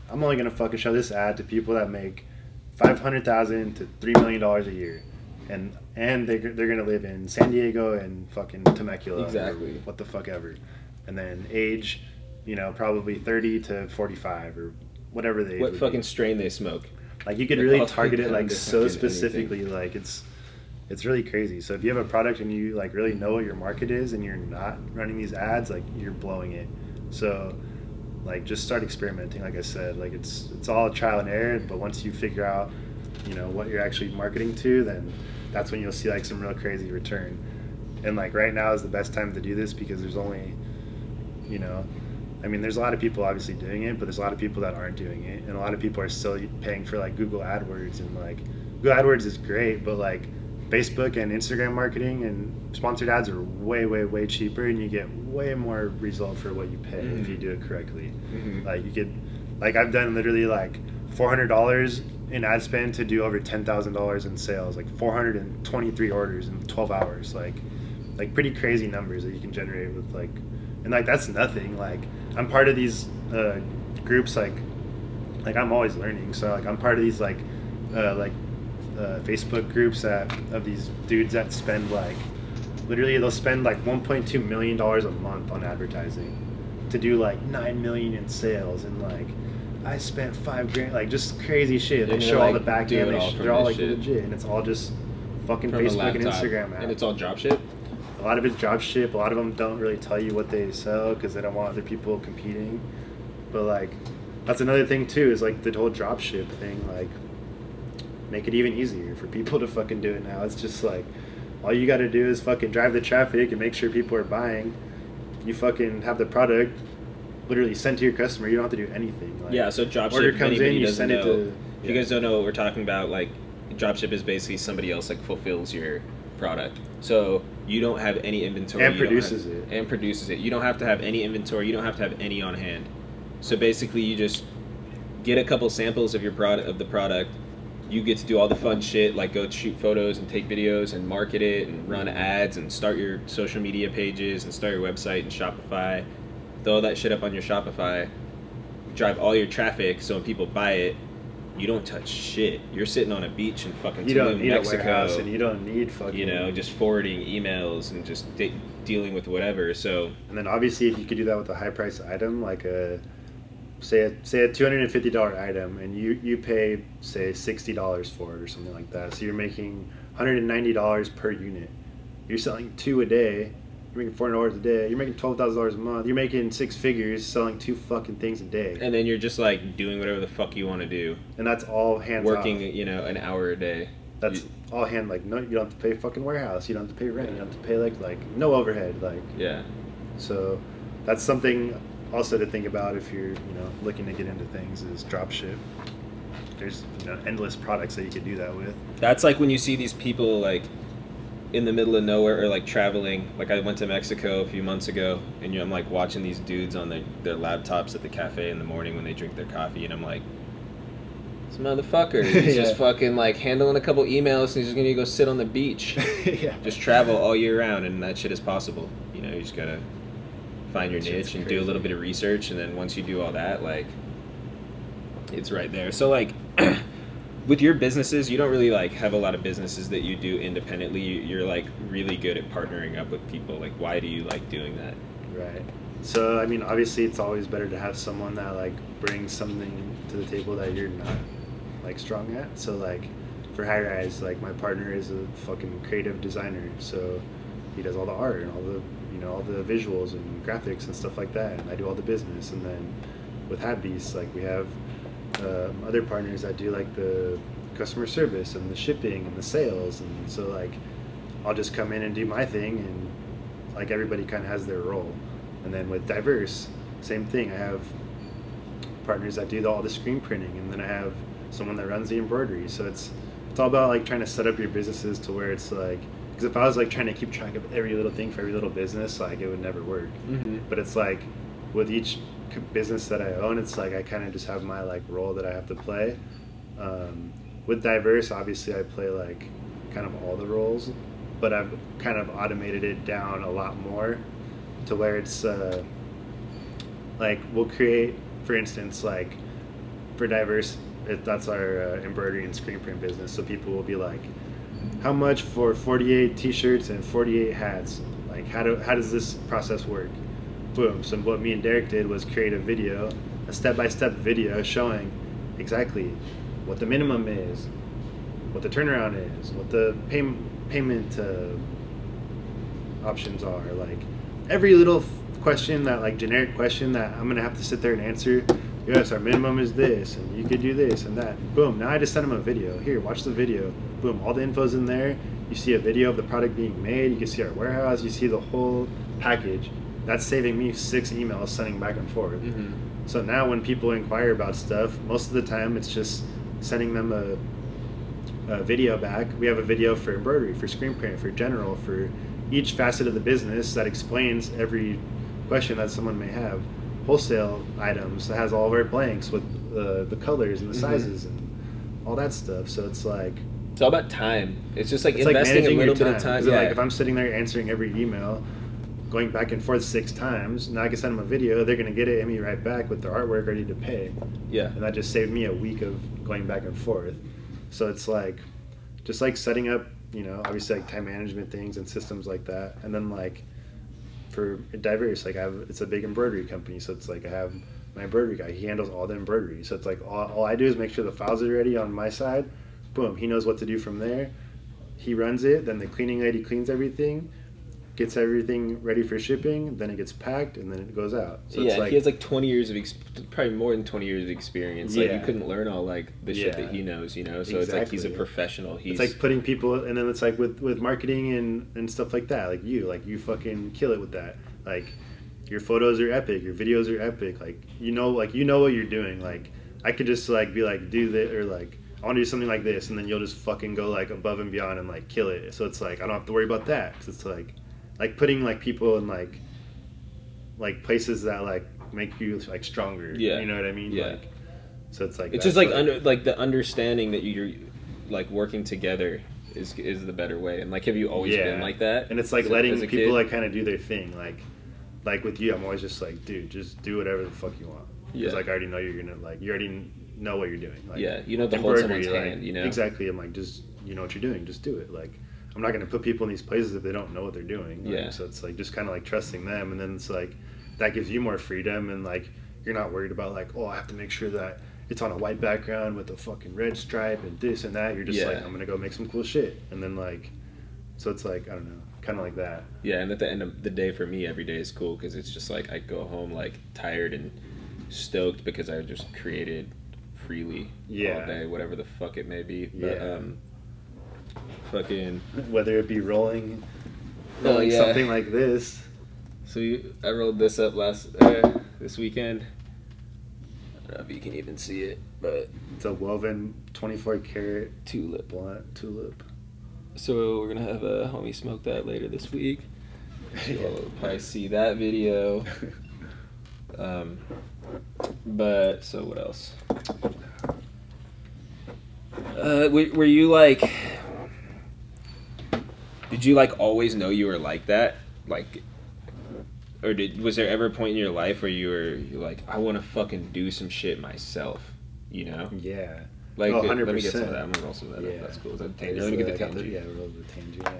I'm only gonna fucking show this ad to people that make five hundred thousand to three million dollars a year. And and they they're gonna live in San Diego and fucking Temecula, Exactly. what the fuck ever, and then age, you know, probably thirty to forty five or whatever they. what fucking strain they smoke. like you could like, really target it like so specifically, like it's it's really crazy. So if you have a product and you like really know what your market is and you're not running these ads, like you're blowing it. So like just start experimenting. Like I said, like it's it's all trial and error. But once you figure out, you know, what you're actually marketing to, then that's when you'll see like some real crazy return. And like right now is the best time to do this because there's only, you know, I mean, there's a lot of people obviously doing it, but there's a lot of people that aren't doing it, and a lot of people are still paying for like Google AdWords and like Google AdWords is great, but like Facebook and Instagram marketing and sponsored ads are way, way, way cheaper, and you get way more result for what you pay if Mhm. you do it correctly. Mhm. Like you could, like I've done literally like four hundred dollars in ad spend to do over ten thousand dollars in sales, like four hundred and twenty three orders in twelve hours, like like pretty crazy numbers that you can generate with like, and like that's nothing. Like I'm part of these uh, groups, like like I'm always learning, so like I'm part of these like uh, like uh, Facebook groups that of these dudes that spend like literally they'll spend like 1.2 million dollars a month on advertising to do like nine million in sales and like I spent five grand like just crazy shit. They And they're, show all the back end. They sh- they're all like shit. legit, and it's all just fucking From Facebook and. Instagram. Ads. And it's all drop ship. a lot of it's drop ship. A lot of them don't really tell you what they sell because they don't want other people competing. But like, that's another thing too. Is like the whole drop ship thing. Like, make it even easier for people to fucking do it now. It's just like, all you got to do is fucking drive the traffic and make sure people are buying. You fucking have the product literally sent to your customer. You don't have to do anything. Like, Yeah, so dropship. order comes in, you send it to- If you guys don't know what we're talking about, like dropship is basically somebody else like fulfills your product. So you don't have any inventory And produces have- it. and produces it. You don't have to have any inventory. You don't have to have any on hand. So basically, you just get a couple samples of your product of the product. You get to do all the fun shit like go shoot photos and take videos and market it and run ads and start your social media pages and start your website and Shopify. Throw all that shit up on your Shopify. Drive all your traffic so when people buy it, you don't touch shit. You're sitting on a beach in fucking You don't need Mexico a warehouse, and you don't need fucking. you know, just forwarding emails and just de- dealing with whatever. So And then obviously, if you could do that with a high price item, like a say a say a two hundred and fifty dollar item, and you you pay say sixty dollars for it or something like that, so you're making one hundred and ninety dollars per unit. You're selling two a day. You're making four hundred dollars a day. You're making twelve thousand dollars a month. You're making six figures selling two fucking things a day, and then you're just like doing whatever the fuck you want to do, and that's all hands working off. you know an hour a day. That's You- all hand like no. You don't have to pay fucking warehouse. You don't have to pay rent. You don't have to pay like like no overhead. Like yeah. So that's something also to think about if you're, you know, looking to get into things is dropship. There's you know, endless products that you could do that with. That's like when you see these people like in the middle of nowhere or like traveling. Like I went to Mexico a few months ago, and you know, I'm like watching these dudes on their, their laptops at the cafe in the morning when they drink their coffee, and I'm like, this motherfucker, he's Yeah. just fucking like handling a couple emails, and he's just gonna go sit on the beach. yeah. just travel all year round and that shit is possible you know you just gotta find your niche and do a little bit of research and then once you do all that like it's right there. So like with your businesses you don't really like have a lot of businesses that you do independently. You- you're like really good at partnering up with people. Like why do you like doing that? Right. So I mean, obviously, it's always better to have someone that like brings something to the table that you're not like strong at. So like, for High Rise, like my partner is a fucking creative designer, so he does all the art and all the you know all the visuals and graphics and stuff like that, and I do all the business. And then with Hat Beast, like we have um, other partners that do like the customer service and the shipping and the sales, and so like I'll just come in and do my thing and like everybody kind of has their role. And then with diverse, same thing. I have partners that do all the screen printing, and then I have someone that runs the embroidery. So it's it's all about like trying to set up your businesses to where it's like because if I was like trying to keep track of every little thing for every little business, like it would never work. mm-hmm. But it's like with each business that I own, it's like I kind of just have my like role that I have to play. Um, with diverse, obviously, I play like kind of all the roles, but I've kind of automated it down a lot more to where it's uh, like we'll create, for instance, like for diverse, it, that's our uh, embroidery and screen print business. So people will be like, how much for 48 t-shirts and 48 hats? Like how do how does this process work? Boom. So what me and Derek did was create a video, a step-by-step video showing exactly what the minimum is, what the turnaround is, what the pay, payment uh, options are, like every little question that like generic question that I'm gonna have to sit there and answer. Yes, our minimum is this, and you could do this and that. Boom. Now I just sent them a video. Here, watch the video. Boom. All the info's in there. You see a video of the product being made. You can see our warehouse. You see the whole package. That's saving me six emails sending back and forth. Mm-hmm. So now when people inquire about stuff, most of the time it's just sending them a, a video back. We have a video for embroidery, for screen print, for general, for each facet of the business that explains every question that someone may have. Wholesale items that has all of our blanks with uh, the colors and the Mhm. sizes and all that stuff. So it's like It's all about time. It's just like it's like investing a managing little your bit time. of time. Yeah. Like if I'm sitting there answering every email, going back and forth six times, now I can send them a video. They're gonna get it and me right back with their artwork ready to pay, yeah. and that just saved me a week of going back and forth. So it's like, just like setting up, you know, obviously like time management things and systems like that, and then like for diverse, like I have it's a big embroidery company, so it's like I have my embroidery guy. He handles all the embroidery, so it's like all, all I do is make sure the files are ready on my side. Boom, he knows what to do from there. He runs it. Then the cleaning lady cleans everything, gets everything ready for shipping. Then it gets packed, and then it goes out. So yeah, it's like he has like 20 years of ex- probably more than 20 years of experience. Like you couldn't learn all like the shit that he knows, you know. So it's like he's a professional. He's it's like putting people, and then it's like with with marketing and and stuff like that. Like you, like you fucking kill it with that. Like your photos are epic, your videos are epic. Like you know, like you know what you're doing. Like I could just like be like do this or like I want to do something like this, and then you'll just fucking go like above and beyond and like kill it. So it's like I don't have to worry about that because it's like like putting like people in like like places that like make you like stronger. Yeah. you know what I mean. Yeah. Like, so it's like it's just like what- under like the understanding that you're like working together is is the better way. And like have you always been like that? And it's like as letting as people kid? like kind of do their thing. Like, like with you, I'm always just like, dude, just do whatever the fuck you want. Because Yeah. like I already know you're gonna like you already know what you're doing. Like, Yeah, you know hold embroidery, someone's like, hand, you know. exactly. I'm like, just you know what you're doing, just do it. Like, I'm not gonna put people in these places if they don't know what they're doing. Like, Yeah. So it's like just kind of like trusting them, and then it's like that gives you more freedom, and like you're not worried about like, oh, I have to make sure that. It's on a white background with a fucking red stripe and this and that. You're just Yeah. like, I'm gonna go make some cool shit, and then like, so it's like I don't know, kind of like that. Yeah, and at the end of the day, for me, every day is cool because it's just like I go home like tired and stoked because I just created freely Yeah. all day, whatever the fuck it may be. But, Yeah. um, fucking. whether it be rolling, Oh, rolling yeah. something like this. So you, I rolled this up last uh, this weekend. I don't know if you can even see it, but It's a woven 24 karat tulip. blunt tulip. So we're gonna have a homie smoke that later this week. You'll probably see that video. Um, but so what else? Uh, were, were you like? Did you like always know you were like that? Like, or did was there ever a point in your life where you were like, I want to fucking do some shit myself? You know, Yeah. like Oh, let me get some of that. I'm gonna roll some of that. Yeah. Up. That's cool. Is that Okay, tangent? so Let me get the tangent. yeah, roll the tangent. Yeah.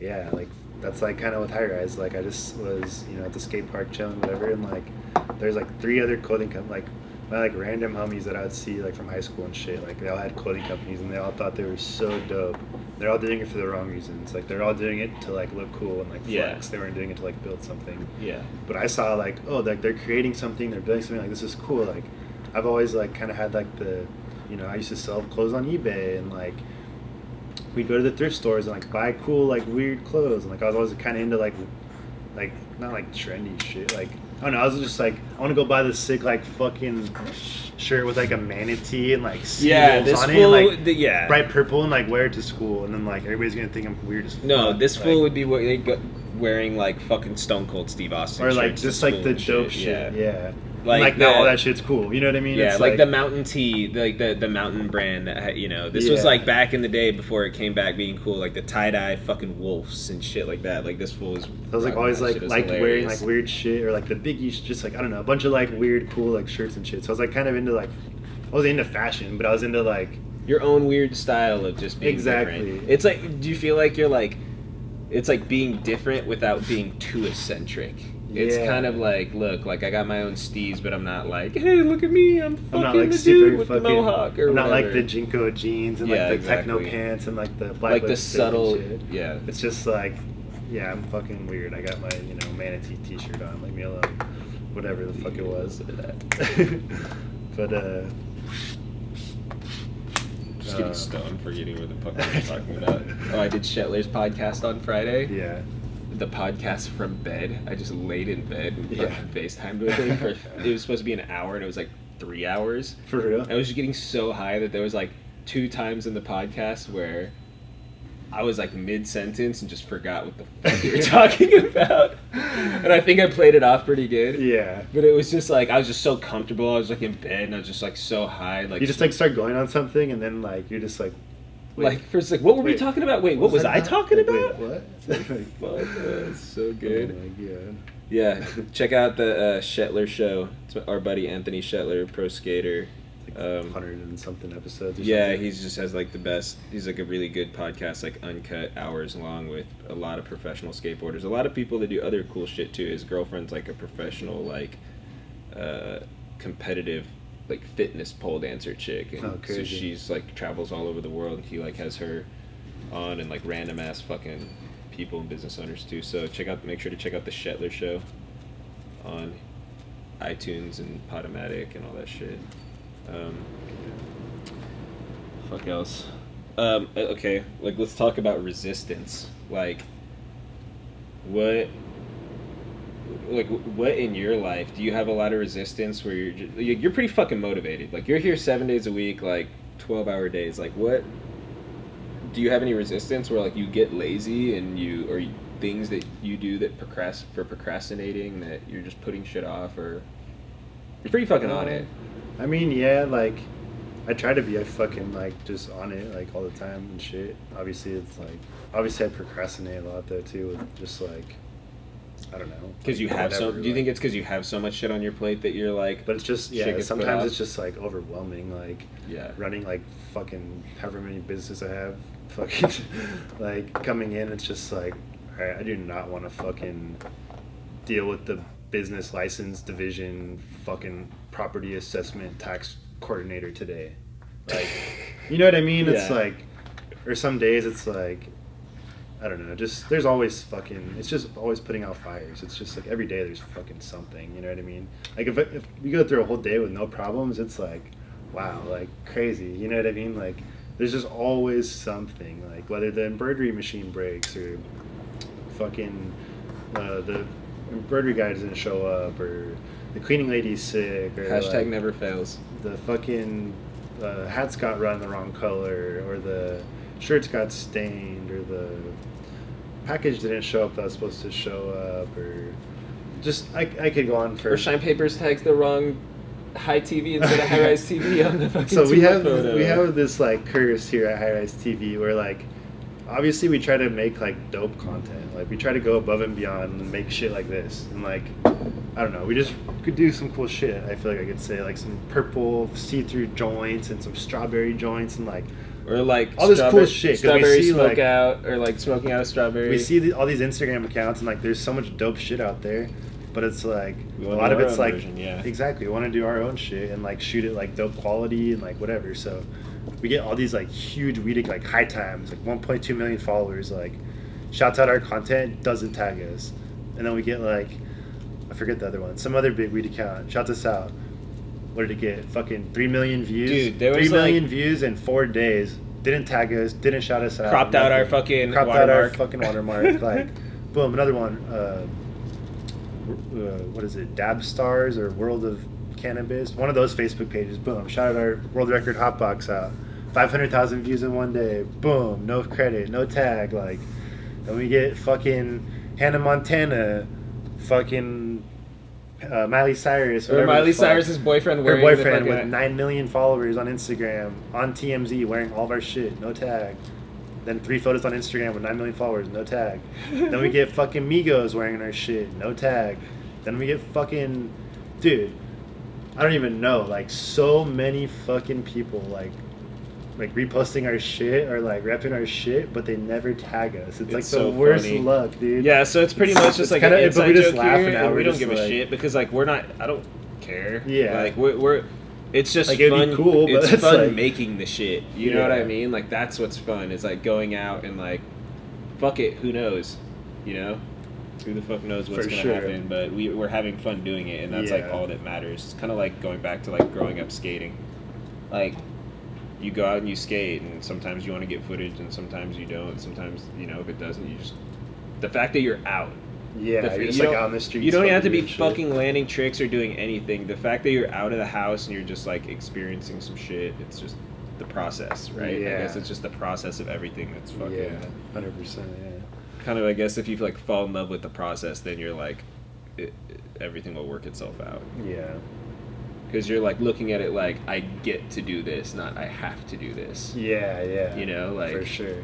Yeah, like that's like kind of with high rise. Like I just was, you know, at the skate park chilling, whatever, and like there's like three other clothing com- like my like random homies that I would see like from high school and shit. Like they all had clothing companies and they all thought they were so dope. They're all doing it for the wrong reasons. Like they're all doing it to like look cool and like flex. Yeah. They weren't doing it to like build something. Yeah. but I saw like oh like they're creating something they're building something like this is cool like I've always like kind of had like the you know I used to sell clothes on eBay and like we'd go to the thrift stores and like buy cool like weird clothes and like I was always kind of into like like not like trendy shit like I don't know I was just like I want to go buy this sick like fucking shirt with like a manatee and like Yeah, this on fool. it and, like the, yeah. bright purple and like wear it to school and then like everybody's gonna think I'm weird as fuck. No, this like, fool would be what they go- wearing like fucking Stone Cold Steve Austin, or like just like the dope shit. Yeah. Like Like, now all that shit's cool. You know what I mean? Yeah, It's like, the Mountain Tea, the, like the the Mountain brand. That you know, this was like back in the day before it came back being cool, like the tie dye fucking wolves and shit like that. Like this fool was. I was like always like shit. Liked wearing like weird shit or like the biggie, just like I don't know, a bunch of like weird cool like shirts and shit. So I was like kind of into like I was into fashion, but I was into like your own weird style of just being Exactly. different. It's like, do you feel like you're like, it's like being different without being too eccentric. It's kind of like, look, like I got my own steez, but I'm not like, hey, look at me, I'm fucking I'm not like the dude with fucking. the mohawk or I'm not like the JNCO jeans and Yeah, like the techno pants and like the black like the subtle, shit. yeah. It's just like, yeah, I'm fucking weird. I got my you know manatee T-shirt on. Leave me alone. Whatever the fuck it was. but uh. I'm just getting uh, stoned, forgetting what the fuck I was talking about. Oh, I did Shetler's podcast on Friday. Yeah. The podcast from bed. I just laid in bed and Yeah. FaceTimed with him. For, it was supposed to be an hour, and it was like three hours. For real. I was just getting so high that there was like two times in the podcast where I was like mid sentence and just forgot what the fuck you were talking about. And I think I played it off pretty good. Yeah. But it was just like I was just so comfortable. I was like in bed and I was just like so high. Like You just like start going on something, and then like you're just like, wait, like first like what were we talking about? Wait, what was that I about? talking about? Wait, what? Fuck, uh, it's so good. Oh my god. Yeah, check out the uh, Shetler show. It's our buddy Anthony Shetler, pro skater. Um, hundred and something episodes. Or yeah, something. he just has like the best. He's like a really good podcast, like uncut hours long with a lot of professional skateboarders. A lot of people that do other cool shit too. His girlfriend's like a professional, like uh, competitive, like fitness pole dancer chick, and Oh, so she's like travels all over the world. And he like has her on and like random ass fucking people and business owners too. So check out, make sure to check out the Shetler show on iTunes and Podomatic and all that shit. Um, fuck else. Um, okay, like let's talk about resistance. Like, what, like what in your life do you have a lot of resistance where you're just, you're pretty fucking motivated? Like you're here seven days a week, like twelve hour days. Like what? Do you have any resistance where like you get lazy and you or you, things that you do that procrast for procrastinating that you're just putting shit off or you're pretty fucking on it. I mean, yeah, like I try to be a fucking like just on it like all the time and shit. Obviously, it's like obviously I procrastinate a lot though too with just like I don't know Because you like, have so. Do you think it's because you have so much shit on your plate that you're like? But it's just yeah. Sometimes it's just like overwhelming. Like yeah. running like fucking however many businesses I have, fucking like coming in. It's just like alright, I do not want to fucking deal with the business license division fucking property assessment tax coordinator today. Like, you know what I mean? It's like, or some days it's like, I don't know. Just there's always fucking. It's just always putting out fires. It's just like every day there's fucking something. You know what I mean? Like if if you go through a whole day with no problems, it's like, wow, like crazy. You know what I mean? Like there's just always something. Like whether the embroidery machine breaks or fucking uh, the embroidery guy doesn't show up or the cleaning lady's sick or Hashtag like, never fails. the fucking uh, hats got run the wrong color, or the shirts got stained, or the package didn't show up that was supposed to show up, or just I, I could go on for. Or Shine Papers tags the wrong high TV instead of high rise TV on the fucking. so we have photo. we have this like curse here at High Rise TV where like obviously we try to make like dope content like we try to go above and beyond and make shit like this and like I don't know we just could do some cool shit I feel like I could say like some purple see-through joints and some strawberry joints and like or like all this cool shit, Strawberry see, smoke like- out or like smoking out a strawberry. we see the, all these Instagram accounts and like there's so much dope shit out there, but it's like a lot of it's like version, yeah. exactly. We want to do our own shit and like shoot it like dope quality and like whatever. So we get all these like huge we like high times like 1.2 million followers like shouts out our content doesn't tag us, and then we get like I forget the other one some other big weed account shouts us out. What did it get? Fucking three million views. Dude, there three was, million like- views in four days. Didn't tag us. Didn't shout us out. Cropped out our fucking cropped out our watermark. fucking watermark. like, boom, another one. Uh, uh, what is it? Dab Stars or World of Cannabis? One of those Facebook pages. Boom, shout out our world record hotbox out. Five hundred thousand views in one day. Boom, no credit, no tag. Like, then we get fucking Hannah Montana, fucking uh, Miley Cyrus. or Miley Cyrus's boyfriend her boyfriend with fucking, nine million followers on Instagram on TMZ wearing all of our shit, no tag. Then three photos on Instagram with nine million followers, no tag. then we get fucking Migos wearing our shit, no tag. Then we get fucking, dude, I don't even know, like so many fucking people like, like reposting our shit or like repping our shit, but they never tag us. It's, like It's the so worst funny. luck, dude. Yeah, so it's pretty much just like kinda- but we just laugh here, and we're don't give a shit because like we're not. I don't care. Yeah. like we're. we're it's just Like, fun. cool, but it's it's fun like- making the shit. You know what I mean? Like that's what's fun. Is like going out and like, fuck it. Who knows? You know, who the fuck knows what's For gonna sure. happen? But we we're having fun doing it, and that's like all that matters. It's kind of like going back to like growing up skating. Like, you go out and you skate, and sometimes you want to get footage, and sometimes you don't. Sometimes you know if it doesn't, you just the fact that you're out Yeah, the- you're just you like on the street. you don't have to be fucking landing tricks or doing anything. The fact that you're out of the house and you're just like experiencing some shit, it's just the process, right? Yeah. I guess it's just the process of everything that's fucking yeah, hundred percent. Yeah. Kind of. I guess if you like fall in love with the process, then you're like, it, it- everything will work itself out Yeah. because you're like looking at it like I get to do this, not I have to do this. Yeah, yeah. You know, like for sure.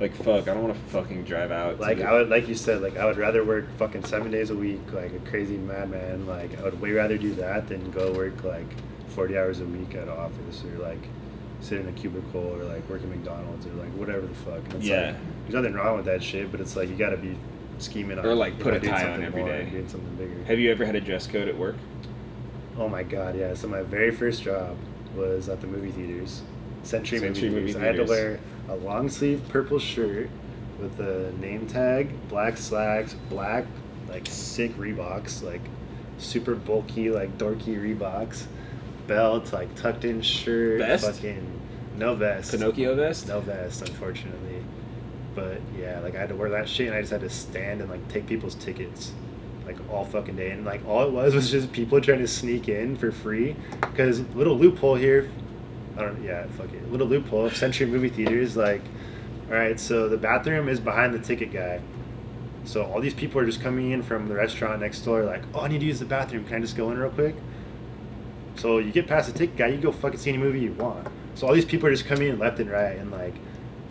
like fuck, I don't want to fucking drive out. Like the- I would, like you said, like I would rather work fucking seven days a week, like a crazy madman. Like I would way rather do that than go work like forty hours a week at office or like sit in a cubicle or like work at McDonald's or like whatever the fuck. And it's Yeah. Like, there's nothing wrong with that shit, but it's like you got to be scheming on Or, like, put a tie on every more day. and doing something bigger. Have you ever had a dress code at work? Oh my god, yeah. So my very first job was at the movie theaters, Century, Century movie, Movie theaters. I had to wear a long sleeve purple shirt with a name tag, black slacks, black like sick Reeboks, like super bulky like dorky Reeboks, belt, like tucked in shirt, Vest? fucking no vest, Pinocchio vest? no vest, unfortunately. But yeah, like I had to wear that shit, and I just had to stand and like take people's tickets, like all fucking day. And like all it was was just people trying to sneak in for free. Because little loophole here, I don't. Yeah, fuck it. Little loophole of Century Movie Theaters. Like, all right, so the bathroom is behind the ticket guy. So all these people are just coming in from the restaurant next door, like, oh, I need to use the bathroom. Can I just go in real quick? So you get past the ticket guy, you go fucking see any movie you want. So all these people are just coming in left and right, and like,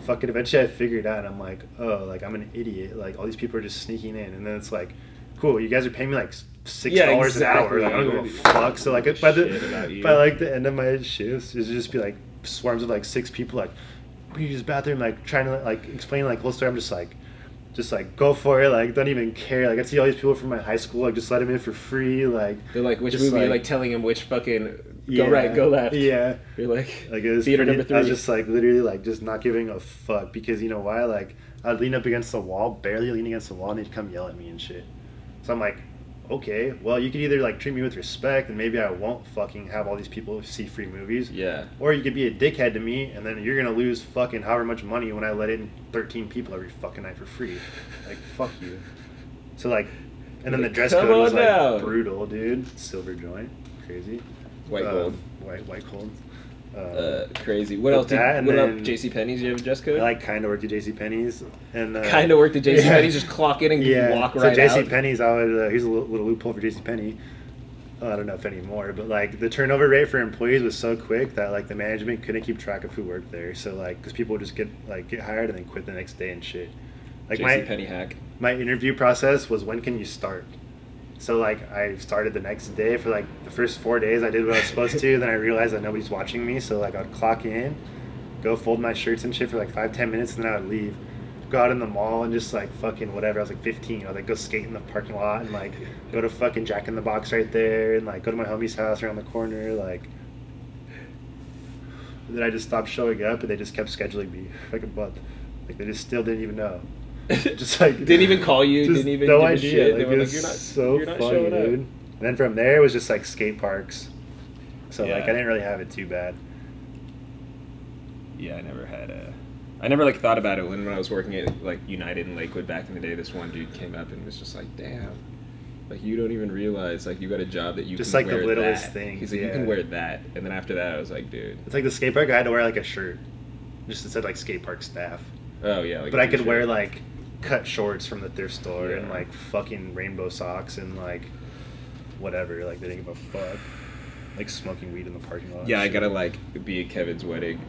fucking eventually I figured it out, and I'm like, oh, like I'm an idiot. Like all these people are just sneaking in, and then it's like, cool, you guys are paying me like six Yeah, dollars an hour. exactly. Like I don't give a fuck. So like by the by like the end of my shifts, it'd just be like swarms of like six people, like, we use bathroom, like trying to like explain like whole story. I'm just like. Just like go for it, like don't even care. Like I see all these people from my high school, like just let them in for free, like They're like, which movie? You're like- like telling him which fucking go yeah, right, go left. Yeah, You're like, like it was theater pretty- number I was just like literally like just not giving a fuck because you know why? Like I'd lean up against the wall, barely lean against the wall, and they'd come yell at me and shit. So I'm like, okay, well you could either like treat me with respect and maybe I won't fucking have all these people see free movies, yeah. or you could be a dickhead to me and then you're gonna lose fucking however much money when I let in 13 people every fucking night for free. Like fuck you. So like, and then the dress come code was like down. brutal, dude. Silver joint, crazy. White Um, gold. White white gold. Uh, Uh, crazy. What else? Did, what then- up? JC Penney's. You have a dress code? I like kind of worked at J.C. Penney's and uh, kind of worked at JC yeah. Penney's. Just clock in and Yeah, walk so right J.C. out. Penney's, I would. Uh, here's a little, little loophole for J.C. Penney. I don't know if anymore, but like the turnover rate for employees was so quick that like the management couldn't keep track of who worked there. So like, because people would just get like get hired and then quit the next day and shit. Like JC my Penney hack. my interview process was when can you start? So like I started the next day for like the first four days I did what I was supposed to, then I realized that nobody's watching me, so like I'd clock in, go fold my shirts and shit for like five, ten minutes and then I would leave. Go out in the mall and just like fucking whatever. I was like fifteen. I'd like go skate in the parking lot and like go to fucking Jack in the Box right there and like go to my homie's house around the corner, like then I just stopped showing up and they just kept scheduling me like a month. Like they just still didn't even know. Just like didn't even call you. Didn't even no give a idea. shit. Like, they were it like, was "You're not so You're not funny, showing dude. up." And then from there, it was just like skate parks. So like I didn't really have it too bad. Yeah, I never had a. I never like thought about it when, when I was working at like United in Lakewood back in the day. This one dude came up and was just like, "Damn, like you don't even realize like you got a job that you Just can like the littlest that." things, He's like, "You can wear that," and then after that, I was like, "Dude, It's like the skate park. I had to wear like a shirt, just it said like skate park staff. oh yeah." Like but I could t-shirt. wear like cut shorts from the thrift store and like fucking rainbow socks and like whatever. Like they didn't give a fuck. Like smoking weed in the parking lot. Yeah, I gotta like be at Kevin's wedding.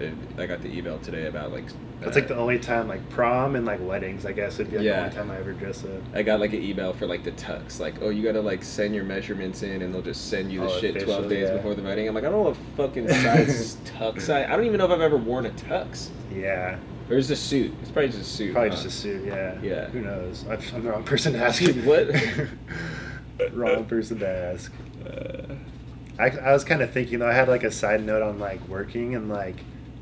And I got the email today about like. That's uh, like the only time like prom and like weddings. I guess would be like Yeah. the only time I ever dress up. I got like an email for like the tux, like, oh, you gotta like send your measurements in, and they'll just send you the Oh, shit twelve days yeah. before the wedding. I'm like, I don't know what fucking size tux I. I don't even know if I've ever worn a tux. Yeah, Or is a suit? It's probably just a suit. probably huh? just a suit. Yeah. Yeah. Who knows? I'm I'm the wrong person to ask. What? wrong person to ask. Uh, I, I was kind of thinking though. I had like a side note on like working and like,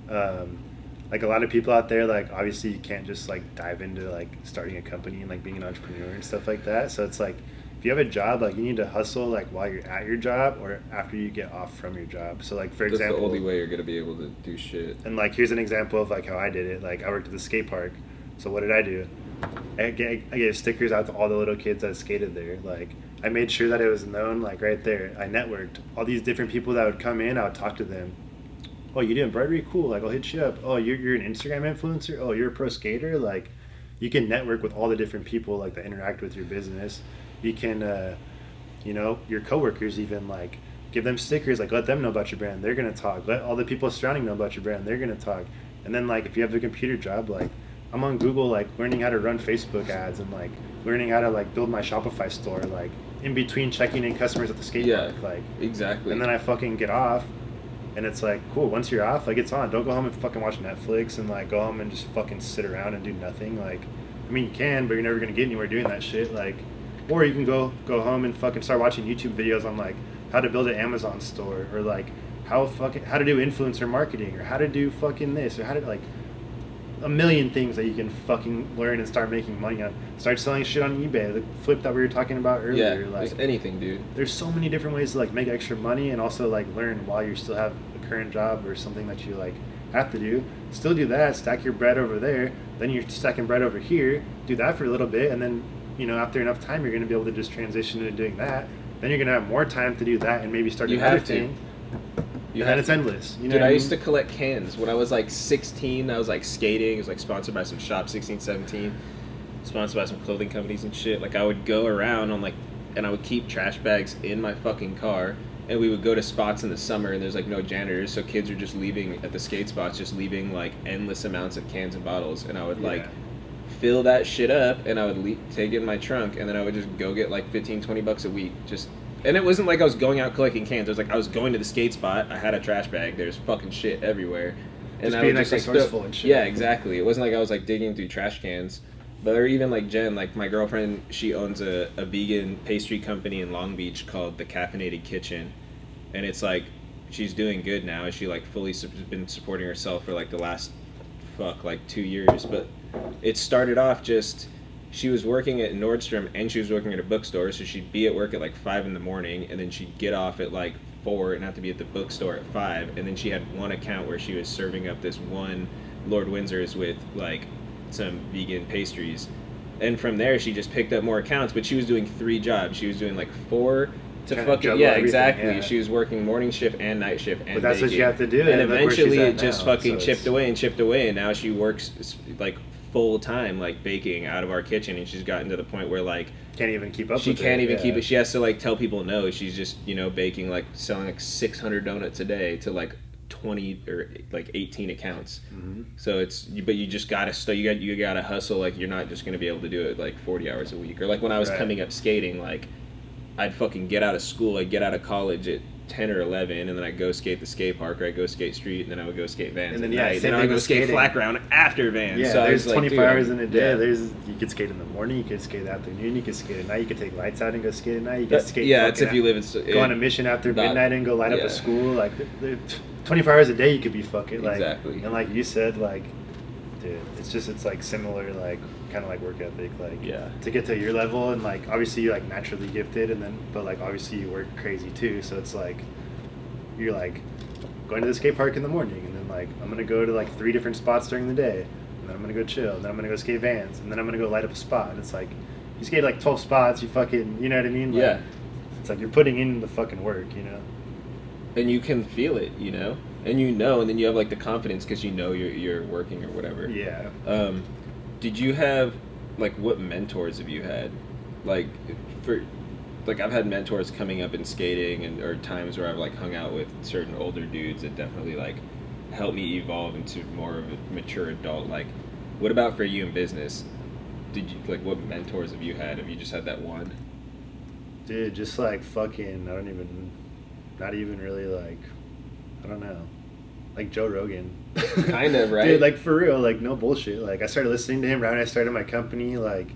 um, like a lot of people out there. Like obviously you can't just like dive into like starting a company and like being an entrepreneur and stuff like that. So it's like if you have a job, like you need to hustle like while you're at your job or after you get off from your job. So like for that's example, the only way you're gonna be able to do shit. and like here's an example of like how I did it. Like I worked at the skate park. So what did I do? I gave, I gave stickers out to all the little kids that skated there. Like I made sure that it was known like right there. I networked all these different people that would come in. I would talk to them. oh, you do embroidery? Cool. Like, I'll hit you up. Oh, you're, you're an Instagram influencer? Oh, you're a pro skater? Like, you can network with all the different people, like, that interact with your business. You can, uh, you know, your coworkers even, like, give them stickers, like, let them know about your brand. They're to talk. Let all the people surrounding know about your brand. They're to talk. And then, like, if you have a computer job, like, I'm on Google, like, learning how to run Facebook ads and, like, learning how to, like, build my Shopify store, like, in between checking in customers at the skate Yeah. park. Like, Exactly. and then I fucking get off, and it's like, cool. Once you're off, like it's on. Don't go home and fucking watch Netflix and like go home and just fucking sit around and do nothing. Like, I mean, you can, but you're never gonna get anywhere doing that shit. Like, or you can go go home and fucking start watching YouTube videos on like how to build an Amazon store or like how fucking how to do influencer marketing or how to do fucking this or how to like a million things that you can fucking learn and start making money on. Start selling shit on eBay. The flip that we were talking about earlier. yeah, like anything, dude. there's so many different ways to like make extra money and also like learn while you still have a current job or something that you like have to do. Still do that, stack your bread over there, then you're stacking bread over here, do that for a little bit, and then you know after enough time you're gonna be able to just transition into doing that. Then you're gonna have more time to do that and maybe start You doing other have to. You and it's to. endless. You know Dude, I I used to collect cans when I was like 16. I was like skating. It was like sponsored by some shop, 16, 17. Sponsored by some clothing companies and shit. Like I would go around on like, and I would keep trash bags in my fucking car. And we would go to spots in the summer, and there's like no janitors, so kids are just leaving at the skate spots, just leaving like endless amounts of cans and bottles. And I would like Yeah. Fill that shit up, and I would le- take it in my trunk, and then I would just go get like 15, 20 bucks a week, just and it wasn't like I was going out collecting cans. It was like I was going to the skate spot. I had a trash bag. There's fucking shit everywhere. And Just I being, would like, just, resourceful and shit. Yeah, exactly. It wasn't like I was like digging through trash cans. But or even like Jen, like my girlfriend, she owns a, a vegan pastry company in Long Beach called the Caffeinated Kitchen, and it's like she's doing good now. She like fully su- been supporting herself for like the last fuck like two years. But it started off just she was working at Nordstrom and she was working at a bookstore, so she'd be at work at like five in the morning, and then she'd get off at like four and have to be at the bookstore at five, and then she had one account where she was serving up this one Lord Windsor's with like some vegan pastries. And from there, she just picked up more accounts, but she was doing three jobs. She was doing like four to fucking yeah, exactly. yeah. She was working morning shift and night shift, and But that's what baking. you have to do, And and look where she's eventually, it just now, fucking so chipped away and chipped away, and now she works like full time, like baking out of our kitchen, and she's gotten to the point where like Can't even keep up she can't it, even yeah. keep it. She has to like tell people no. She's just you know baking like selling like six hundred donuts a day to like twenty or like eighteen accounts. Mhm. So it's but you just gotta still you got you gotta hustle. Like you're not just gonna be able to do it like forty hours a week. Or like when I was Right. coming up skating, like I'd fucking get out of school. I'd get out of college at. 10 or 11 and then I go skate the skate park or I go skate street and then I would go skate vans And then, yeah, night. then I would go with skate flat ground after vans Yeah, so there's like, 24 hours in a day. yeah. There's you could skate in the morning, you could skate in the afternoon, you could skate at night, you could take lights out and go skate at night. You could skate. yeah it's if you live in go on a mission after not- midnight and go light up a school. Like th- th- 24 hours a day, you could be fucking like. Exactly. And like you said, like, dude, it's just it's like similar, like kind of like work ethic, like Yeah. to get to your level and like obviously you're like naturally gifted and then but like obviously you work crazy too. So it's like you're like going to the skate park in the morning and then like I'm gonna go to like three different spots during the day and then I'm gonna go chill and then I'm gonna go skate vans and then I'm gonna go light up a spot and it's like you skate like 12 spots you fucking you know what I mean Like, Yeah. it's like you're putting in the fucking work you know and you can feel it, you know, and you know, and then you have like the confidence because you know you're you're working or whatever. yeah Um, did you have like what mentors have you had, like for, like I've had mentors coming up in skating and or times where I've like hung out with certain older dudes that definitely like helped me evolve into more of a mature adult. Like, what about for you in business? Did you like what mentors have you had? Have you just had that one? dude just like fucking I don't even not even really like I don't know like Joe Rogan. Kind of, right? dude like for real like no bullshit. Like I started listening to him right when I started my company. Like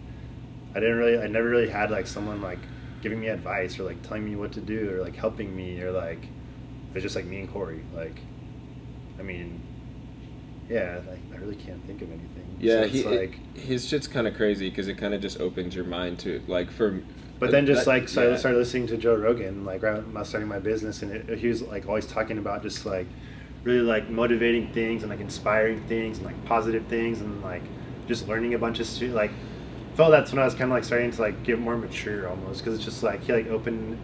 I didn't really I never really had like someone like giving me advice or like telling me what to do or like helping me or like it's just like me and Corey. Like I mean yeah like I really can't think of anything. Yeah, so it's he, like his shit's kind of crazy because it kind of just opens your mind to like for. But then just that- like so I started listening to Joe Rogan, like right when I was starting my business, and it, he was like always talking about just like really like motivating things and like inspiring things and like positive things and like just learning a bunch of stuff. Like felt that's when I was kind of like starting to like get more mature almost because it's just like he like opened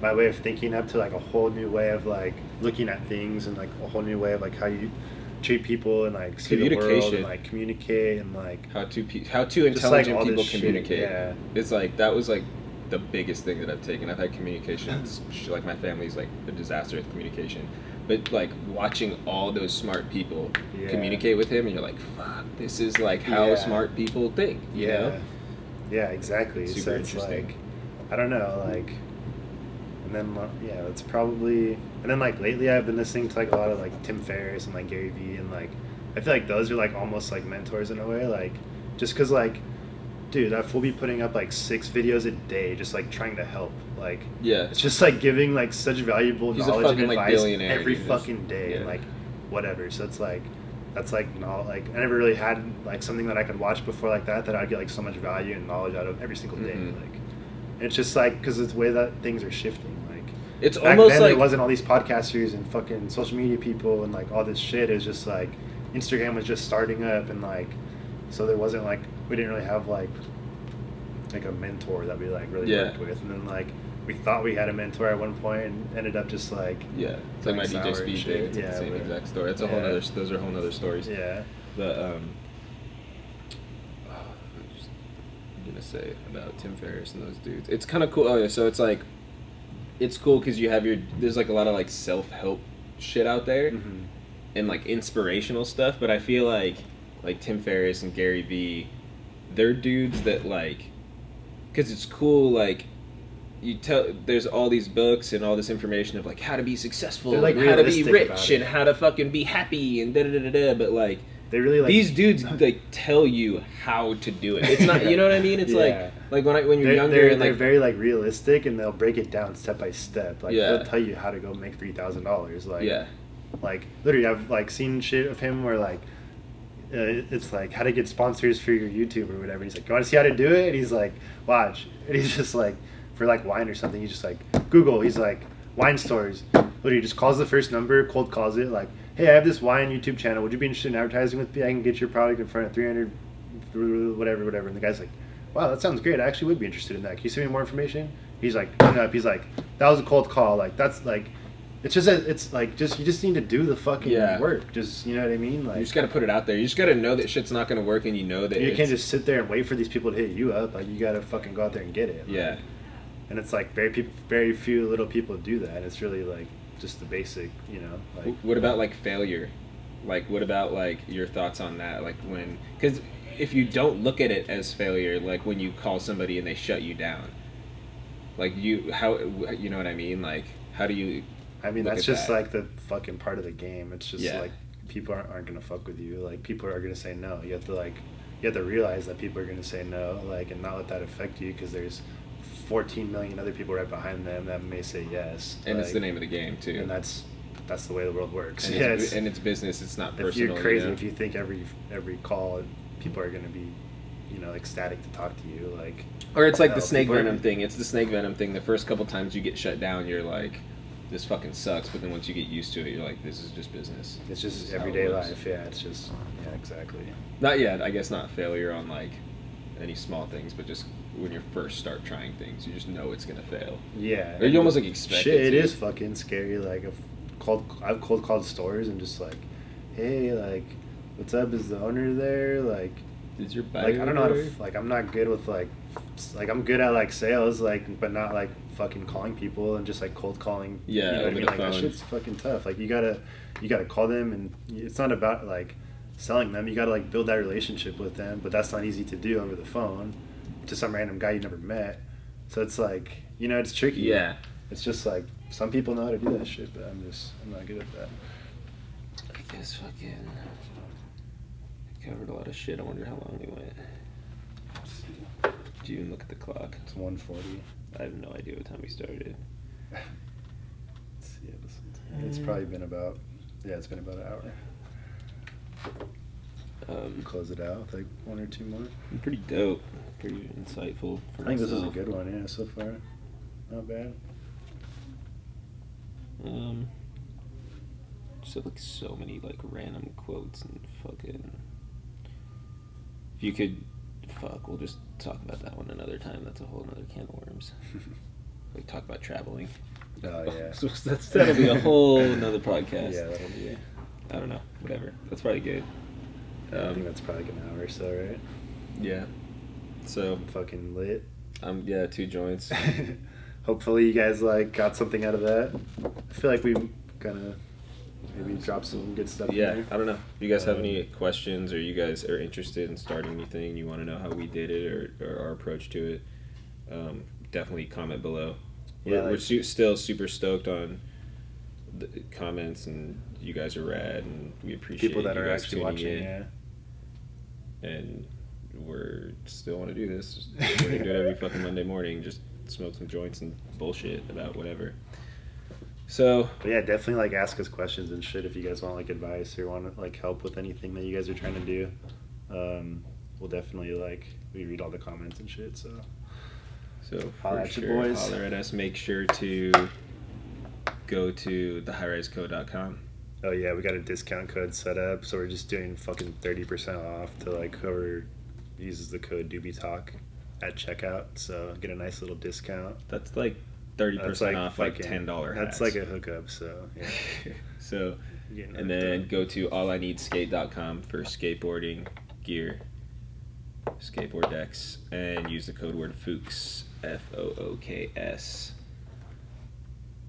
my way of thinking up to like a whole new way of like looking at things and like a whole new way of like how you treat people and like see the world and like communicate and like how two pe- how two like, intelligent this people shit, communicate. yeah. It's like that was like the biggest thing that I've taken. I've had communications. like my family's like a disaster with communication, but like watching all those smart people Yeah. communicate with him, and you're like, fuck, this is like how Yeah. smart people think. You yeah know? yeah exactly so Super it's interesting. like i don't know like and then yeah it's probably and then like lately i've been listening to like a lot of like tim ferriss and like gary vee and like i feel like those are like almost like mentors in a way like just because like dude that fool be putting up like six videos a day just like trying to help like Yeah. it's just like giving like such valuable He's knowledge and fucking, like, advice billionaire, every fucking day and like whatever so it's like that's like not like I never really had like something that I could watch before like that that I'd get like so much value and knowledge out of every single day Mhm. like it's just like because it's the way that things are shifting like It's back almost then like there wasn't all these podcasters and fucking social media people and like all this shit it was just like Instagram was just starting up and like so there wasn't like we didn't really have like like a mentor that we like really Yeah. worked with and then like we thought we had a mentor at one point and ended up just like yeah, it's like my DJ Speed thing. It's Yeah, the same but- exact story. It's a whole other. Those are whole other stories. yeah But um, oh, I'm just gonna say about Tim Ferriss and those dudes. It's kind of cool. Oh yeah, so it's like, it's cool because you have your. There's like a lot of like self help shit out there Mhm. and like inspirational stuff. But I feel like like Tim Ferriss and Gary Vee, they're dudes that like, because it's cool like. You tell there's all these books and all this information of like how to be successful, They're, like, and how to be rich, and how to fucking be happy, and da da da da. da. But like, they really like these dudes like tell you how to do it. It's not, you know what I mean? It's Yeah. like like when I when you're they're, younger they're, and they're like very like realistic and they'll break it down step by step like Yeah. they'll tell you how to go make three thousand dollars like yeah like literally I've like seen shit of him where like uh, Uh, it's like how to get sponsors for your YouTube or whatever. He's like, you want to see how to do it? And he's like, watch. And he's just like, for like wine or something, he's just like, Google. He's like, wine stores. Literally, just calls the first number, cold calls it, like, hey, I have this wine YouTube channel. Would you be interested in advertising with me? I can get your product in front of 300, whatever, whatever. And the guy's like, wow, that sounds great. I actually would be interested in that. Can you send me more information? He's like, up. He's like, that was a cold call. Like, that's like, it's just, a, it's like, just, you just need to do the fucking Yeah. work. Just, you know what I mean? Like, you just got to put it out there. You just got to know that shit's not gonna work, and you know that you it's, can't just sit there and wait for these people to hit you up. Like you gotta fucking go out there and get it. Yeah And it's like very peop very few little people do that. It's really like just the basic, you know. Like what about like failure? Like what about like your thoughts on that? Like when because if you don't look at it as failure, like when you call somebody and they shut you down, like you how you know what I mean? Like how do you? I mean, look that's just that? like the fucking part of the game. It's just Yeah. like people aren't, aren't gonna fuck with you. Like people are gonna say no. You have to like you have to realize that people are gonna say no. Like and not let that affect you because there's 14 million other people right behind them that may say yes. And it's the name of the game too. And that's that's the way the world works. and, yeah, it's, it's- and it's business. It's not personal. if you're crazy you know? if you think every every call people are gonna be you know ecstatic to talk to you like Or it's like No, the snake people are- venom thing. It's the snake venom thing. The first couple times you get shut down, you're like, this fucking sucks. But then once you get used to it, you're like, this is just business. it's just is everyday life yeah it's just yeah exactly Not yet. I guess not failure on like any small things, but just when you first start trying things, you just know it's gonna fail. yeah Or you almost like expect shit it it to. fucking scary like i've called i've cold called stores and just like hey like what's up is the owner there like Is your like i don't know how to f- like i'm not good with like like i'm good at like sales like but not like fucking calling people and just like cold calling Yeah, you know what i mean like that shit's fucking tough like you gotta you gotta call them and it's not about like selling them you gotta like build that relationship with them but that's not easy to do over the phone to some random guy you never met so it's like you know it's tricky Yeah. it's just like some people know how to do that shit but i'm just i'm not good at that I guess fucking I covered a lot of shit. I wonder how long we went. Do you even look at the clock? it's 140 I have no idea what time we started. Let's see, it's, it's probably been about yeah it's been about an hour Um, close it out with like one or two more pretty dope. Pretty insightful. For I think this is a good one, yeah, so far. Not bad. Um, just have like so many like random quotes and fucking. If you could, fuck, we'll just talk about that one another time. That's a whole another can of worms. we talk about traveling. Oh yeah. so that's that'll be a whole another podcast. Yeah, that'll be. I don't know. Whatever. That's probably good. I think Um, that's probably like an hour or so, right? yeah. So I'm Fucking lit. um yeah, two joints. Hopefully you guys like got something out of that. I feel like we gonna maybe drop some good stuff. Yeah, In there. I don't know. If you guys have any questions or you guys are interested in starting anything, you want to know how we did it or, or our approach to it, um, definitely comment below. We're we're su- still super stoked on the comments and you guys are rad and we appreciate People that are actually watching. in. Yeah. and we're still want to do this. We're gonna do it every fucking Monday morning. Just smoke some joints and bullshit about whatever. So But yeah, definitely like ask us questions and shit if you guys want like advice or want like help with anything that you guys are trying to do. Um, we'll definitely like we read all the comments and shit. So So Holler at sure, boys. holler at us. Make sure to go to thehighrisecode.com. oh yeah, we got a discount code set up, so we're just doing fucking thirty percent off to like whoever uses the code Doobie Talk at checkout. So get a nice little discount. That's like thirty percent off, like ten dollar. That's like a hookup. So yeah. so, and then up. go to allineedskate.com for skateboarding gear, skateboard decks, and use the code word Fooks F O O K S.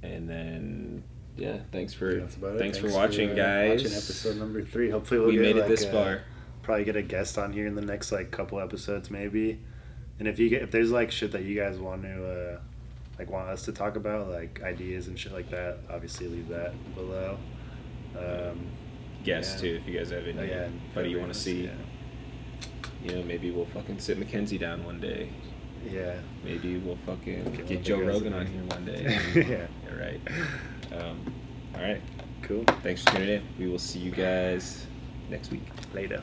And then yeah, thanks for about thanks, for watching, uh, guys. Watching episode number three. Hopefully we'll we made it like, this uh, far. Probably get a guest on here in the next like couple episodes, maybe. And if you get if there's like shit that you guys want to uh, like want us to talk about, like ideas and shit like that, obviously leave that below. Um, Guests yeah. too, if you guys have oh, any yeah, anybody you want to see. You know, maybe we'll fucking sit Mackenzie down one day. Yeah. yeah. Maybe we'll fucking Get get Joe Rogan on here one day. yeah. yeah, right. Um, all right. Cool. Thanks for tuning in. We will see you guys next week. Later.